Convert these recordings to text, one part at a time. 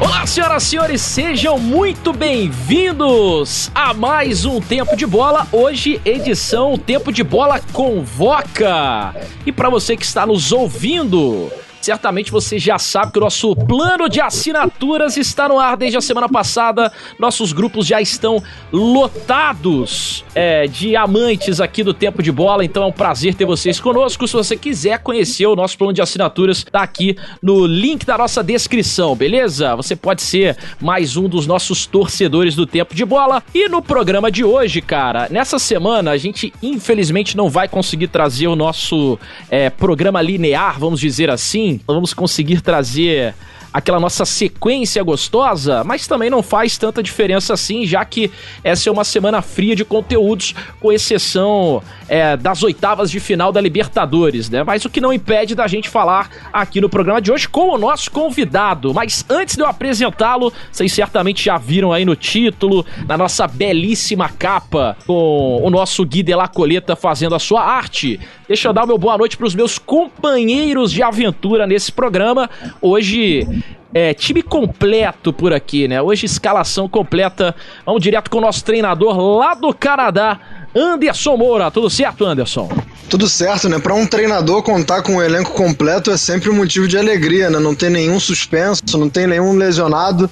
Olá, senhoras e senhores, sejam muito bem-vindos a mais um Tempo de Bola. Hoje, edição Tempo de Bola Convoca. E para você que está nos ouvindo, Certamente você já sabe que o nosso plano de assinaturas está no ar desde a semana passada. Nossos grupos já estão lotados é, de amantes aqui do Tempo de Bola, então é um prazer ter vocês conosco. Se você quiser conhecer o nosso plano de assinaturas, tá aqui no link da nossa descrição, beleza? Você pode ser mais um dos nossos torcedores do Tempo de Bola. E no programa de hoje, cara, nessa semana a gente infelizmente não vai conseguir trazer o nosso é, programa linear, vamos dizer assim vamos conseguir trazer aquela nossa sequência gostosa, mas também não faz tanta diferença assim, já que essa é uma semana fria de conteúdos, com exceção é, das oitavas de final da Libertadores, né? Mas o que não impede da gente falar aqui no programa de hoje com o nosso convidado. Mas antes de eu apresentá-lo, vocês certamente já viram aí no título, na nossa belíssima capa, com o nosso Gui de la Coleta fazendo a sua arte. Deixa eu dar o meu boa noite para os meus companheiros de aventura nesse programa. Hoje é, time completo por aqui, né? Hoje escalação completa. Vamos direto com o nosso treinador lá do Canadá, Anderson Moura. Tudo certo, Anderson? Tudo certo, né? Para um treinador contar com um elenco completo é sempre um motivo de alegria, né? Não tem nenhum suspenso, não tem nenhum lesionado.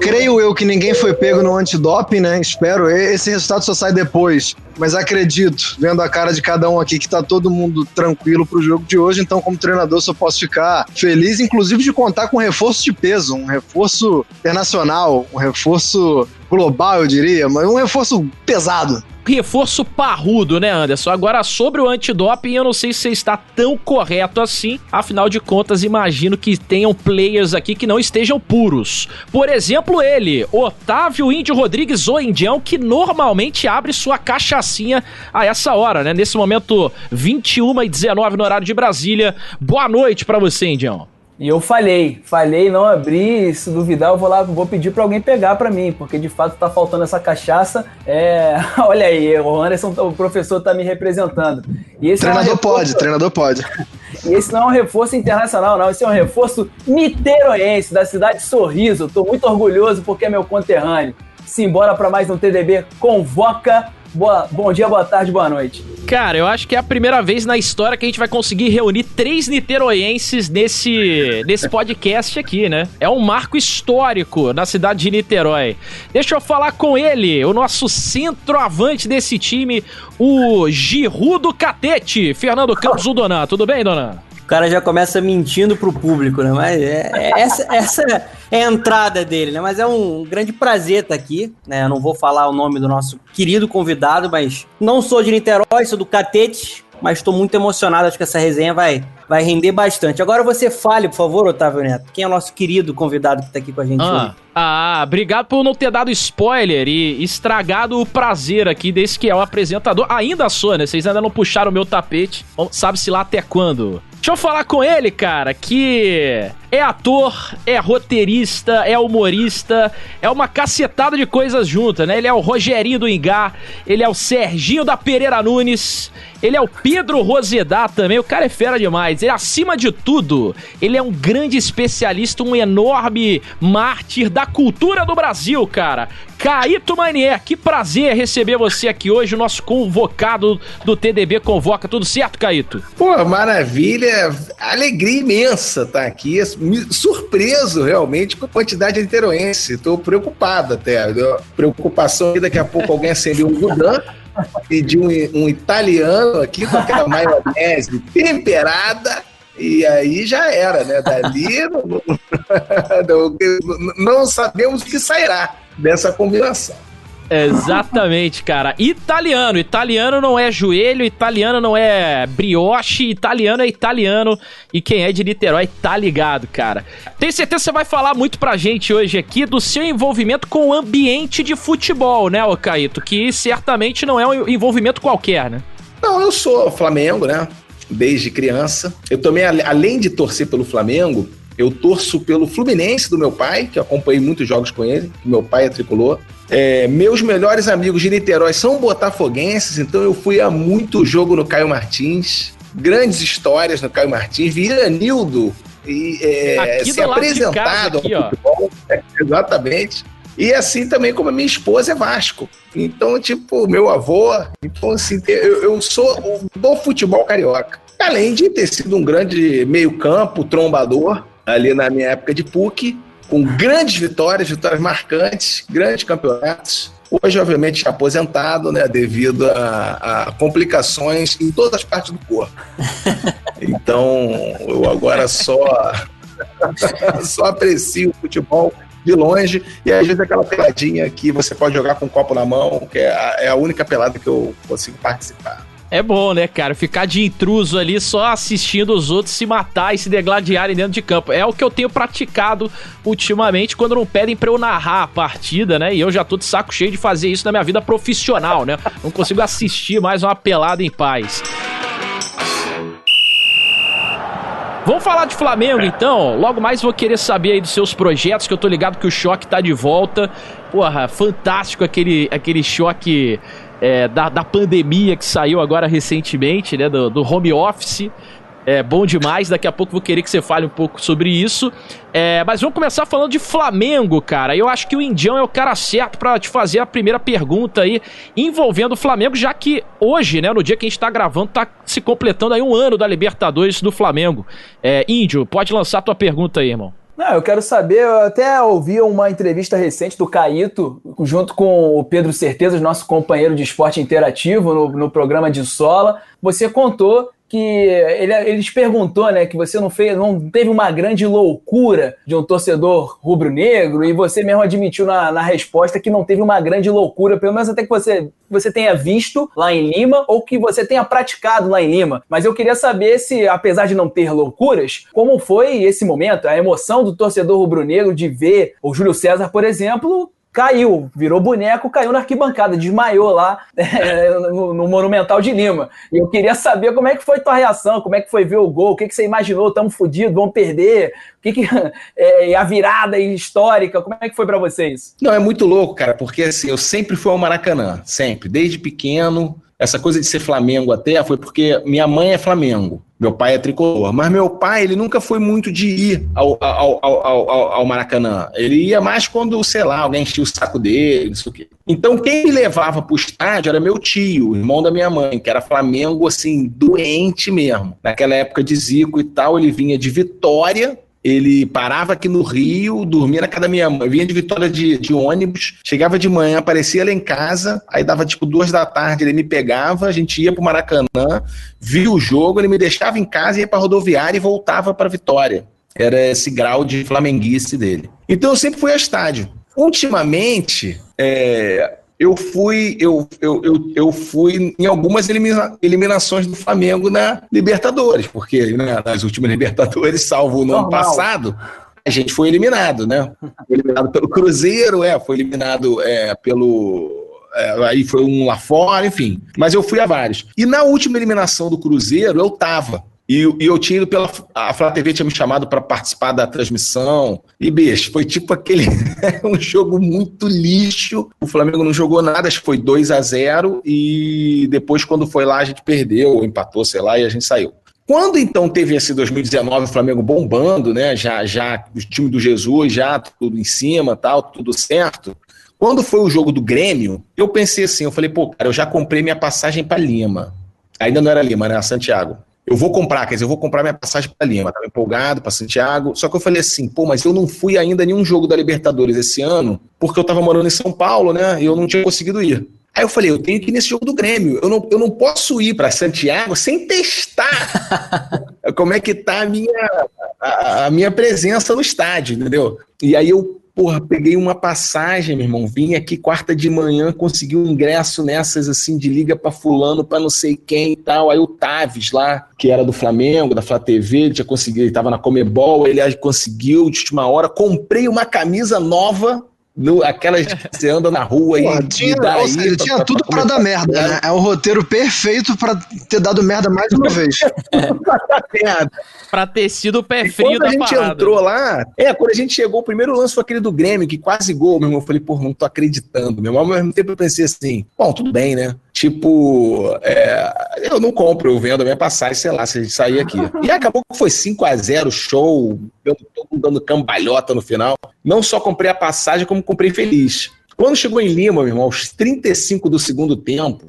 Creio eu que ninguém foi pego no antidoping, né? Espero. Esse resultado só sai depois. Mas acredito, vendo a cara de cada um aqui, que tá todo mundo tranquilo pro jogo de hoje. Então, como treinador, só posso ficar feliz, inclusive, de contar com reforço de peso, um reforço internacional, um reforço global, eu diria, mas um reforço pesado reforço parrudo, né, Anderson? Agora, sobre o antidoping, eu não sei se você está tão correto assim. Afinal de contas, imagino que tenham players aqui que não estejam puros. Por exemplo, ele, Otávio Índio Rodrigues, o indião, que normalmente abre sua cachaçinha a essa hora, né? Nesse momento, 21 e 19 no horário de Brasília. Boa noite para você, indião. E eu falhei, falhei, não abri. Se duvidar, eu vou lá, vou pedir para alguém pegar para mim, porque de fato tá faltando essa cachaça. É, olha aí, o Anderson, o professor tá me representando. E esse treinador é um reforço... pode, treinador pode. E esse não é um reforço internacional, não. Esse é um reforço niteroense, da cidade de Sorriso. Tô muito orgulhoso porque é meu conterrâneo. Simbora para mais um TDB Convoca Boa, bom dia, boa tarde, boa noite. Cara, eu acho que é a primeira vez na história que a gente vai conseguir reunir três niteroenses nesse, nesse podcast aqui, né? É um marco histórico na cidade de Niterói. Deixa eu falar com ele, o nosso centroavante desse time, o Giru Catete, Fernando Campos Donan. Tudo bem, Donan? O cara já começa mentindo pro público, né? Mas é, é, essa, essa é a entrada dele, né? Mas é um grande prazer estar aqui, né? Eu não vou falar o nome do nosso querido convidado, mas não sou de Niterói, sou do Catete, mas estou muito emocionado. Acho que essa resenha vai, vai render bastante. Agora você fale, por favor, Otávio Neto, quem é o nosso querido convidado que está aqui com a gente ah, hoje? Ah, obrigado por não ter dado spoiler e estragado o prazer aqui desse que é o apresentador. Ainda sou, né? Vocês ainda não puxaram o meu tapete. Sabe-se lá até quando. Deixa eu falar com ele, cara, que é ator, é roteirista, é humorista, é uma cacetada de coisas juntas, né? Ele é o Rogerinho do Ingá, ele é o Serginho da Pereira Nunes, ele é o Pedro Rosedá também, o cara é fera demais. Ele, acima de tudo, ele é um grande especialista, um enorme mártir da cultura do Brasil, cara. Caíto Manier, que prazer receber você aqui hoje, o nosso convocado do TDB Convoca. Tudo certo, Caíto? Pô, maravilha, alegria imensa estar tá aqui, surpreso realmente com a quantidade de niteroense. Estou preocupado até, preocupação que daqui a pouco alguém acendeu um Gudan pediu um, um italiano aqui com aquela maionese temperada e aí já era, né? Dali não, não, não sabemos o que sairá dessa combinação. Exatamente, cara. Italiano. Italiano não é joelho, italiano não é brioche, italiano é italiano. E quem é de Niterói tá ligado, cara. Tenho certeza que você vai falar muito pra gente hoje aqui do seu envolvimento com o ambiente de futebol, né, Caíto? Que certamente não é um envolvimento qualquer, né? Não, eu sou Flamengo, né? Desde criança. Eu também, além de torcer pelo Flamengo, eu torço pelo Fluminense do meu pai, que eu acompanhei muitos jogos com ele, que meu pai é tricolor. É, meus melhores amigos de Niterói são botafoguenses, então eu fui a muito jogo no Caio Martins. Grandes histórias no Caio Martins. Vi Iranildo e é, ser apresentado aqui, ao futebol. exatamente. E assim também como a minha esposa é Vasco. Então, tipo, meu avô. Então, assim, eu, eu sou do futebol carioca. Além de ter sido um grande meio-campo, trombador, ali na minha época de PUC, com grandes vitórias, vitórias marcantes, grandes campeonatos. Hoje, obviamente, aposentado, né, devido a, a, complicações em todas as partes do corpo. Então, eu agora só, só aprecio o futebol de longe, e às vezes aquela peladinha que você pode jogar com um copo na mão, que é a, é a única pelada que eu consigo participar. É bom, né, cara? Ficar de intruso ali só assistindo os outros se matar e se degladiarem dentro de campo. É o que eu tenho praticado ultimamente quando não pedem pra eu narrar a partida, né? E eu já tô de saco cheio de fazer isso na minha vida profissional, né? Não consigo assistir mais uma pelada em paz. Vamos falar de Flamengo então. Logo mais vou querer saber aí dos seus projetos, que eu tô ligado que o choque tá de volta. Porra, fantástico aquele, aquele choque é, da, da pandemia que saiu agora recentemente, né? Do, do home office. É bom demais. Daqui a pouco vou querer que você fale um pouco sobre isso. É, mas vamos começar falando de Flamengo, cara. Eu acho que o Indião é o cara certo para te fazer a primeira pergunta aí envolvendo o Flamengo, já que hoje, né, no dia que a gente tá gravando, tá se completando aí um ano da Libertadores do Flamengo. É, Índio, pode lançar tua pergunta aí, irmão. Não, eu quero saber, eu até ouvi uma entrevista recente do Caíto, junto com o Pedro Certezas, nosso companheiro de esporte interativo no, no programa de Sola. Você contou que ele, ele te perguntou, né, que você não fez, não teve uma grande loucura de um torcedor rubro-negro e você mesmo admitiu na, na resposta que não teve uma grande loucura, pelo menos até que você, você tenha visto lá em Lima ou que você tenha praticado lá em Lima. Mas eu queria saber se, apesar de não ter loucuras, como foi esse momento, a emoção do torcedor rubro-negro de ver o Júlio César, por exemplo, caiu, virou boneco, caiu na arquibancada, desmaiou lá é, no, no, Monumental de Lima. E eu queria saber como é que foi tua reação, como é que foi ver o gol, o que, que você imaginou, estamos fodidos, vamos perder, o que, que é, a virada histórica, como é que foi para vocês? Não, é muito louco, cara, porque assim, eu sempre fui ao Maracanã, sempre, desde pequeno, essa coisa de ser Flamengo até foi porque minha mãe é Flamengo. Meu pai é tricolor, mas meu pai ele nunca foi muito de ir ao, ao, ao, ao, Maracanã. Ele ia mais quando, sei lá, alguém enchia o saco dele, não sei o quê. Então quem me levava pro estádio era meu tio, irmão da minha mãe, que era Flamengo, assim, doente mesmo. Naquela época de Zico e tal, ele vinha de Vitória ele parava aqui no Rio, dormia na casa da minha mãe, vinha de Vitória de, de, ônibus, chegava de manhã, aparecia lá em casa, aí dava tipo duas da tarde, ele me pegava, a gente ia pro Maracanã, via o jogo, ele me deixava em casa, ia pra rodoviária e voltava para Vitória. Era esse grau de flamenguice dele. Então eu sempre fui a estádio. Ultimamente, é, eu fui, eu, eu, eu, eu fui em algumas elimina eliminações do Flamengo na Libertadores, porque né, nas últimas Libertadores, salvo no ano passado, a gente foi eliminado, né? Foi eliminado pelo Cruzeiro, é, foi eliminado é, pelo. É, aí foi um lá fora, enfim. Mas eu fui a vários. E na última eliminação do Cruzeiro, eu tava. E, e, eu tinha ido pela. A Flá TV tinha me chamado para participar da transmissão. E, bicho, foi tipo aquele. um jogo muito lixo. O Flamengo não jogou nada, acho que foi 2 a 0 E depois, quando foi lá, a gente perdeu, ou empatou, sei lá, e a gente saiu. Quando então teve esse 2019, o Flamengo bombando, né? Já, já o time do Jesus, já tudo em cima, tal, tudo certo. Quando foi o jogo do Grêmio, eu pensei assim, eu falei, pô, cara, eu já comprei minha passagem para Lima. Ainda não era Lima, né? Santiago eu vou comprar, quer dizer, eu vou comprar minha passagem para Lima, estava empolgado para Santiago. Só que eu falei assim, pô, mas eu não fui ainda a nenhum jogo da Libertadores esse ano, porque eu estava morando em São Paulo, né? E eu não tinha conseguido ir. Aí eu falei, eu tenho que ir nesse jogo do Grêmio. Eu não, eu não posso ir para Santiago sem testar como é que tá a minha, a, a minha presença no estádio, entendeu? E aí eu Porra, peguei uma passagem, meu irmão. Vim aqui quarta de manhã, consegui um ingresso nessas assim de liga para fulano, para não sei quem e tal. Aí o Taves lá, que era do Flamengo, da Flá TV, ele tinha conseguido, ele tava na Comebol, ele conseguiu de última hora. Comprei uma camisa nova no, aquelas que você anda na rua Pô, e, tinha, e daí, seja, tinha pra, tudo para dar merda, né? É o roteiro perfeito para ter dado merda mais uma vez. para ter sido o pé frio quando a gente parada. entrou lá, é, quando a gente chegou, o primeiro lance foi aquele do Grêmio, que quase gol, meu irmão. Eu falei, pô, não tô acreditando, meu irmão. Ao mesmo tempo eu pensei assim, bom, tudo bem, né? Tipo, é, eu não compro, eu vendo a minha passagem, sei lá, se a gente sair aqui. E acabou que foi 5 a 0 show, eu mundo dando cambalhota no final. Não só comprei a passagem, como comprei feliz. Quando chegou em Lima, meu irmão, aos 35 do segundo tempo,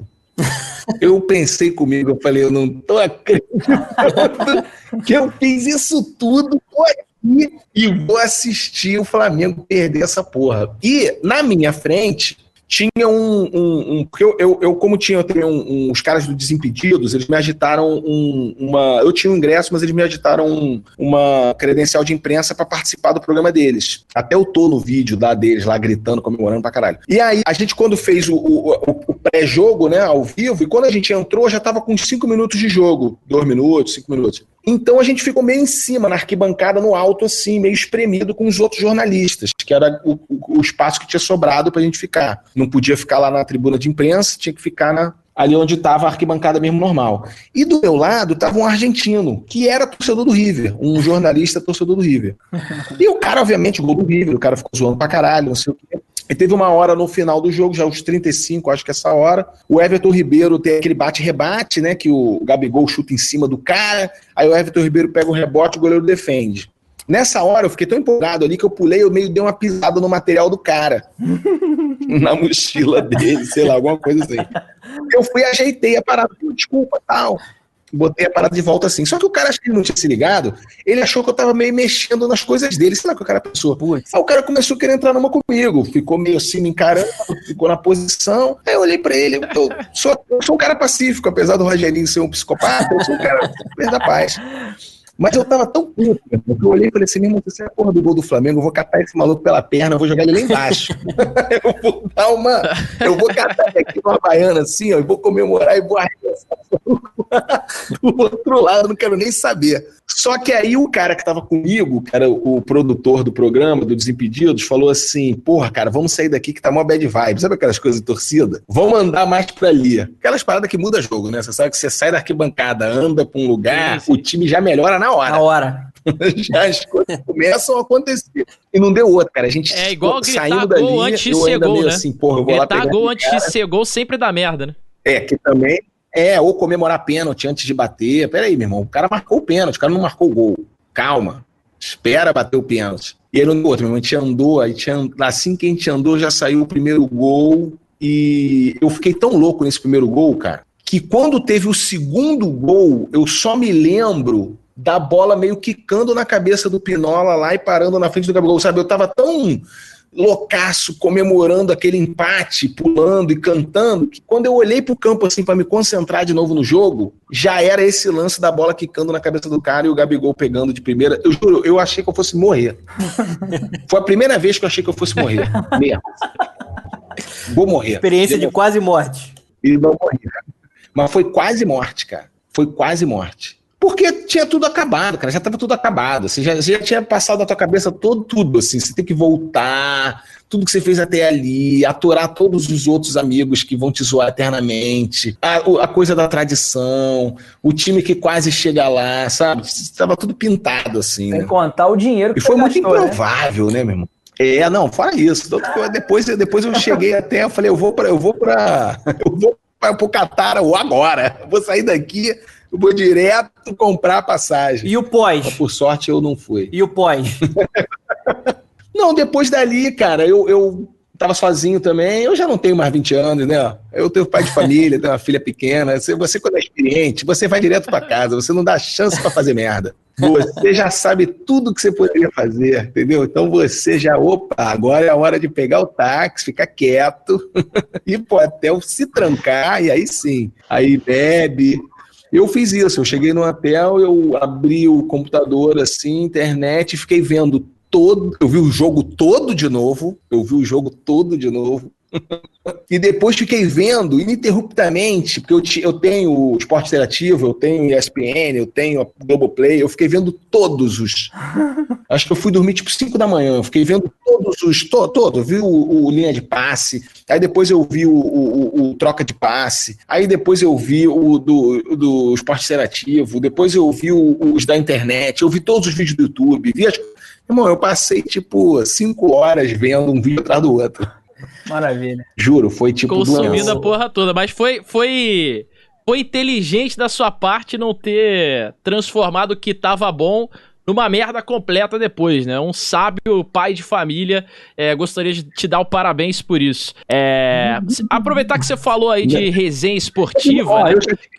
eu pensei comigo, eu falei, eu não tô acreditando que eu fiz isso tudo, tô aqui e vou assistir o Flamengo perder essa porra. E na minha frente tinha um. um, um porque eu, eu, eu, como tinha também um, os caras do Desimpedidos, eles me agitaram uma. Eu tinha um ingresso, mas eles me agitaram uma credencial de imprensa para participar do programa deles. Até eu tô no vídeo lá deles, lá gritando, comemorando pra caralho. E aí, a gente, quando fez o, o, o pré-jogo, né, ao vivo, e quando a gente entrou, já tava com cinco minutos de jogo. Dois minutos, cinco minutos. Então a gente ficou meio em cima, na arquibancada, no alto, assim, meio espremido com os outros jornalistas, que era o, o, o espaço que tinha sobrado para a gente ficar. Não podia ficar lá na tribuna de imprensa, tinha que ficar na, ali onde estava a arquibancada mesmo normal. E do meu lado estava um argentino, que era torcedor do River, um jornalista torcedor do River. E o cara, obviamente, gol do River, o cara ficou zoando pra caralho, não sei o quê. E teve uma hora no final do jogo, já os 35, acho que essa hora, o Everton Ribeiro tem aquele bate-rebate, né? Que o Gabigol chuta em cima do cara, aí o Everton Ribeiro pega o rebote o goleiro defende. Nessa hora eu fiquei tão empolgado ali que eu pulei, eu meio dei uma pisada no material do cara. na mochila dele, sei lá, alguma coisa assim. Eu fui, ajeitei a parada, desculpa, tal botei a parada de volta assim. Só que o cara, acho que ele não tinha se ligado, ele achou que eu tava meio mexendo nas coisas dele. Sei lá que o cara pensou. Putz. Aí o cara começou a querer entrar numa comigo, ficou meio assim me encarando, ficou na posição. Aí eu olhei pra ele, eu sou, eu sou um cara pacífico, apesar do Rogerinho ser um psicopata, eu sou um cara da paz. Mas eu tava tão puto, que eu olhei e falei assim, mesmo, você é a porra do gol do Flamengo, eu vou catar esse maluco pela perna, eu vou jogar ele lá embaixo. eu vou dar uma. Eu vou catar ele aqui numa baiana assim, ó, e vou comemorar e vou arremessar do outro lado, não quero nem saber. Só que aí o cara que tava comigo, cara, o produtor do programa, do Desimpedidos, falou assim: porra, cara, vamos sair daqui que tá mó bad vibe. Sabe aquelas coisas de torcida? Vamos andar mais pra ali. Aquelas paradas que muda jogo, né? Você sabe que você sai da arquibancada, anda pra um lugar, sim, sim. o time já melhora na hora. Na hora. já as coisas começam a acontecer. E não deu outra, cara. A gente é igual saindo dali, gol antes de ser gol, né? Assim, porra, eu vou gritar lá gol antes de ser gol sempre dá merda, né? É, que também é, ou comemorar pênalti antes de bater. Peraí, meu irmão, o cara marcou o pênalti, o cara não marcou o gol. Calma, espera bater o pênalti. E aí no outro, meu irmão, a gente andou, aí tinha, assim que a gente andou, já saiu o primeiro gol. E eu fiquei tão louco nesse primeiro gol, cara, que quando teve o segundo gol, eu só me lembro da bola meio quicando na cabeça do Pinola lá e parando na frente do Gabigol, sabe? Eu tava tão loucaço, comemorando aquele empate, pulando e cantando, que quando eu olhei pro campo assim para me concentrar de novo no jogo, já era esse lance da bola quicando na cabeça do cara e o Gabigol pegando de primeira. Eu juro, eu achei que eu fosse morrer. Foi a primeira vez que eu achei que eu fosse morrer. Mesmo. Vou morrer. Experiência de quase morte. E não morri, cara. Mas foi quase morte, cara. Foi quase morte. Porque tinha tudo acabado, cara, já estava tudo acabado. Você já, você já, tinha passado da tua cabeça todo, tudo, assim. Você tem que voltar, tudo que você fez até ali, aturar todos os outros amigos que vão te zoar eternamente, a, a coisa da tradição, o time que quase chega lá, sabe? Estava tudo pintado, assim. Sem né? contar o dinheiro que E foi muito gastou, né? improvável, né? né, meu irmão? É, não, fora isso. Depois, depois eu cheguei até, eu falei, eu vou para, eu vou para, eu vou para o Catar agora. Eu vou sair daqui eu vou direto comprar a passagem. E o pós? Mas, por sorte, eu não fui. E o pós? não, depois dali, cara, eu, eu tava sozinho também. Eu já não tenho mais 20 anos, né? Eu tenho pai de família, tenho uma filha pequena. Você, você quando é experiente, você vai direto para casa, você não dá chance para fazer merda. Você já sabe tudo que você poderia fazer, entendeu? Então você já, opa, agora é a hora de pegar o táxi, ficar quieto e pô, até se trancar, e aí sim. Aí bebe, eu fiz isso, eu cheguei no hotel, eu abri o computador assim, internet, fiquei vendo todo, eu vi o jogo todo de novo, eu vi o jogo todo de novo, e depois fiquei vendo ininterruptamente, porque eu, eu tenho o Esporte Interativo, eu tenho ESPN, eu tenho a Globoplay, eu fiquei vendo todos os. Acho que eu fui dormir tipo 5 da manhã, eu fiquei vendo todos os. To, todo, vi o, o, linha de passe, aí depois eu vi o, o, o, troca de passe, aí depois eu vi o do, do Esporte Interativo, depois eu vi os da internet, eu vi todos os vídeos do YouTube, vi as. Irmão, eu passei tipo 5 horas vendo um vídeo atrás do outro. Maravilha. Juro, foi tipo Consumindo a porra toda. Mas foi, foi, foi inteligente da sua parte não ter transformado o que tava bom numa merda completa depois, né? Um sábio pai de família. é, gostaria de te dar o parabéns por isso. É, aproveitar que você falou aí de resenha esportiva, né?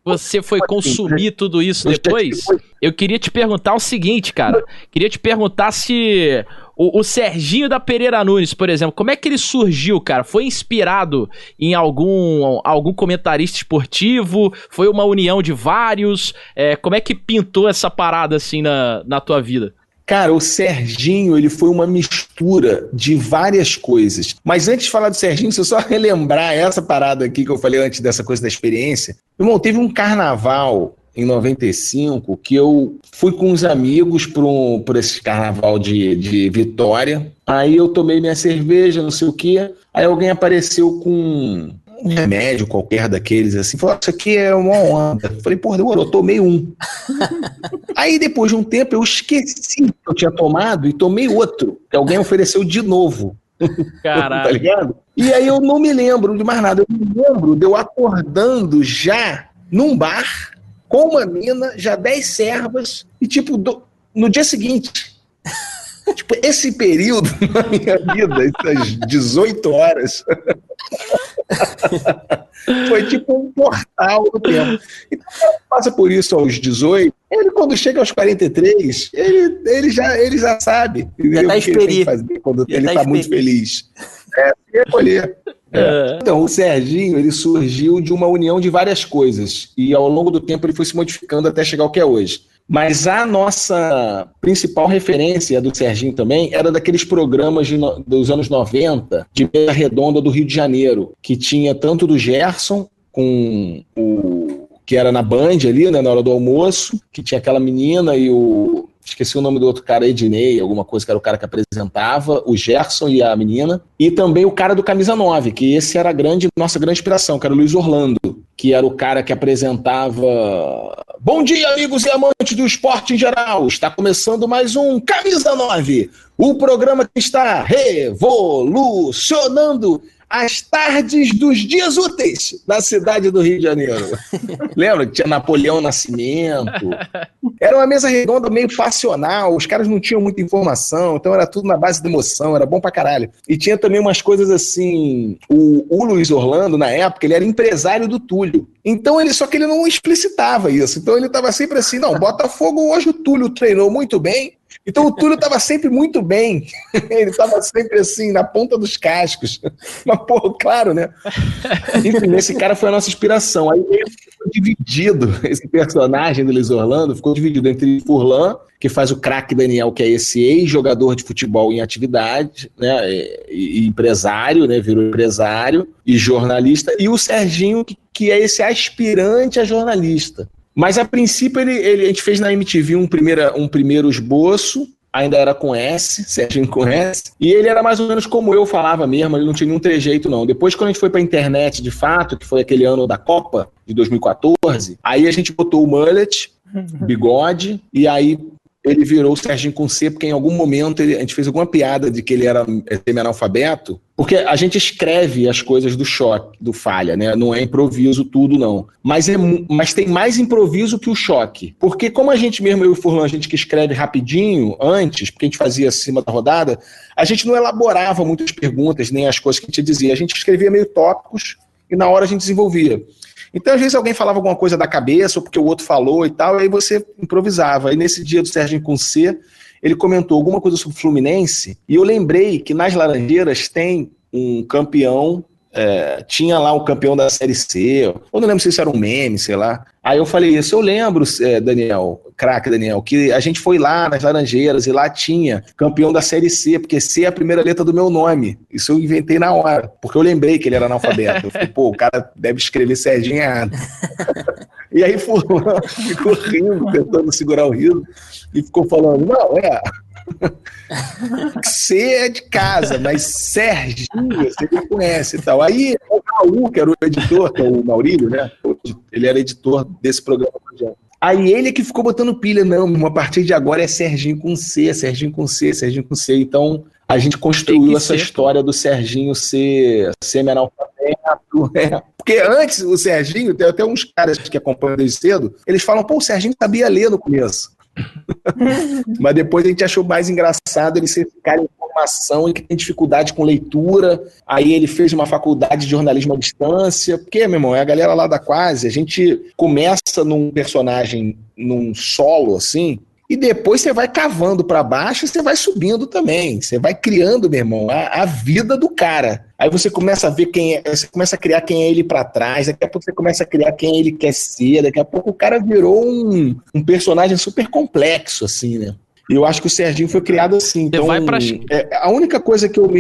Você foi consumir tudo isso depois. Eu queria te perguntar o seguinte, cara. Queria te perguntar se o, o Serginho da Pereira Nunes, por exemplo, como é que ele surgiu, cara? Foi inspirado em algum, algum comentarista esportivo? Foi uma união de vários? É, como é que pintou essa parada assim na, na tua vida? Cara, o Serginho, ele foi uma mistura de várias coisas. Mas antes de falar do Serginho, se eu só relembrar essa parada aqui que eu falei antes dessa coisa da experiência. Irmão, teve um carnaval em 95 que eu fui com uns amigos para um, pra esse carnaval de, de Vitória. Aí eu tomei minha cerveja, não sei o quê. Aí alguém apareceu com um remédio qualquer daqueles assim, falou: Isso aqui é uma onda. Falei, porra, demorou, tomei um. Aí depois de um tempo eu esqueci que eu tinha tomado e tomei outro, que alguém ofereceu de novo. Tá Caralho. ligado? E aí eu não me lembro de mais nada. Eu me lembro de eu acordando já num bar com uma mina, já 10 servas, e tipo, do- no dia seguinte. tipo, esse período na minha vida, essas 18 horas, foi tipo um portal do tempo. Então, passa por isso aos 18, ele quando chega aos 43, ele, ele, já, ele já sabe Já tá o que ele tem que fazer quando já ele tá está muito experi- feliz. É, se recolher. É. Então, o Serginho, ele surgiu de uma união de várias coisas. E ao longo do tempo ele foi se modificando até chegar ao que é hoje. Mas a nossa principal referência do Serginho também era daqueles programas no- dos anos 90, de mesa redonda do Rio de Janeiro, que tinha tanto do Gerson com o que era na Band ali, né, na hora do almoço, que tinha aquela menina e o esqueci o nome do outro cara, Ednei, alguma coisa que era o cara que apresentava, o Gerson e a menina, e também o cara do Camisa 9, que esse era a grande, nossa grande inspiração, que era o Luiz Orlando, que era o cara que apresentava Bom dia, amigos e amantes do esporte em geral. Está começando mais um Camisa 9, o programa que está revolucionando as tardes dos dias úteis na cidade do Rio de Janeiro. Lembra que tinha Napoleão Nascimento? Era uma mesa redonda meio passional, os caras não tinham muita informação, então era tudo na base de emoção, era bom pra caralho. E tinha também umas coisas assim. O, o Luiz Orlando, na época, ele era empresário do Túlio. Então ele, só que ele não explicitava isso. Então ele tava sempre assim: não, Botafogo hoje o Túlio treinou muito bem. Então o Túlio tava sempre muito bem. Ele tava sempre assim, na ponta dos cascos. Mas, pô, claro, né? Enfim, esse cara foi a nossa inspiração. Aí ele ficou dividido, esse personagem do Luiz Orlando ficou dividido entre Furlan, que faz o craque Daniel, que é esse ex-jogador de futebol em atividade, né? E, e empresário, né? Virou empresário e jornalista, e o Serginho, que, que é esse aspirante a jornalista. Mas a princípio ele, ele- a gente fez na MTV um, primeira, um primeiro esboço, ainda era com S, Serginho com S, e ele era mais ou menos como eu falava mesmo, ele não tinha nenhum trejeito não. Depois quando a gente foi pra internet de fato, que foi aquele ano da Copa de 2014, aí a gente botou o mullet, bigode, e aí ele virou o Serginho com C, porque em algum momento ele- a gente fez alguma piada de que ele era é, semi-analfabeto, porque a gente escreve as coisas do choque, do falha, né? Não é improviso tudo, não. Mas, é, mas tem mais improviso que o choque. Porque como a gente mesmo, eu e o Furlan, a gente que escreve rapidinho, antes, porque a gente fazia acima da rodada, a gente não elaborava muitas perguntas, nem as coisas que a gente dizia. A gente escrevia meio tópicos e na hora a gente desenvolvia. Então, às vezes, alguém falava alguma coisa da cabeça, ou porque o outro falou e tal, e aí você improvisava. Aí, nesse dia do Serginho com C, ele comentou alguma coisa sobre o Fluminense, e eu lembrei que nas Laranjeiras tem um campeão, é, tinha lá um campeão da Série C, eu não lembro se isso era um meme, sei lá. Aí eu falei isso, eu lembro, é, Daniel, craque Daniel, que a gente foi lá nas Laranjeiras e lá tinha campeão da Série C, porque C é a primeira letra do meu nome. Isso eu inventei na hora, porque eu lembrei que ele era analfabeto. Eu falei, pô, o cara deve escrever Serginho. E aí fulano ficou rindo, tentando segurar o riso, e ficou falando, não, é. C é de casa, mas Serginho você não conhece e tal. Aí o Raul, que era o editor, que é o Maurílio, né? Ele era editor desse programa. Aí ele que ficou botando pilha, não, a partir de agora é Serginho com C, Serginho com C, Serginho com C. Então, a gente construiu essa ser. história do Serginho ser semi-analfabeto. É. Porque antes o Serginho, tem até uns caras que acompanham desde cedo, eles falam, pô, o Serginho sabia ler no começo. Mas depois a gente achou mais engraçado ele ser cara em formação e que tem dificuldade com leitura. Aí ele fez uma faculdade de jornalismo à distância. Porque, meu irmão, é a galera lá da quase. A gente começa num personagem, num solo assim, e depois você vai cavando para baixo e você vai subindo também. Você vai criando, meu irmão, a, a, vida do cara. Aí você começa a ver quem é, você começa a criar quem é ele para trás, daqui a pouco você começa a criar quem ele quer ser, daqui a pouco o cara virou um, um personagem super complexo, assim, né? E eu acho que o Serginho foi criado assim. Então, vai pra... é, a única coisa que eu me.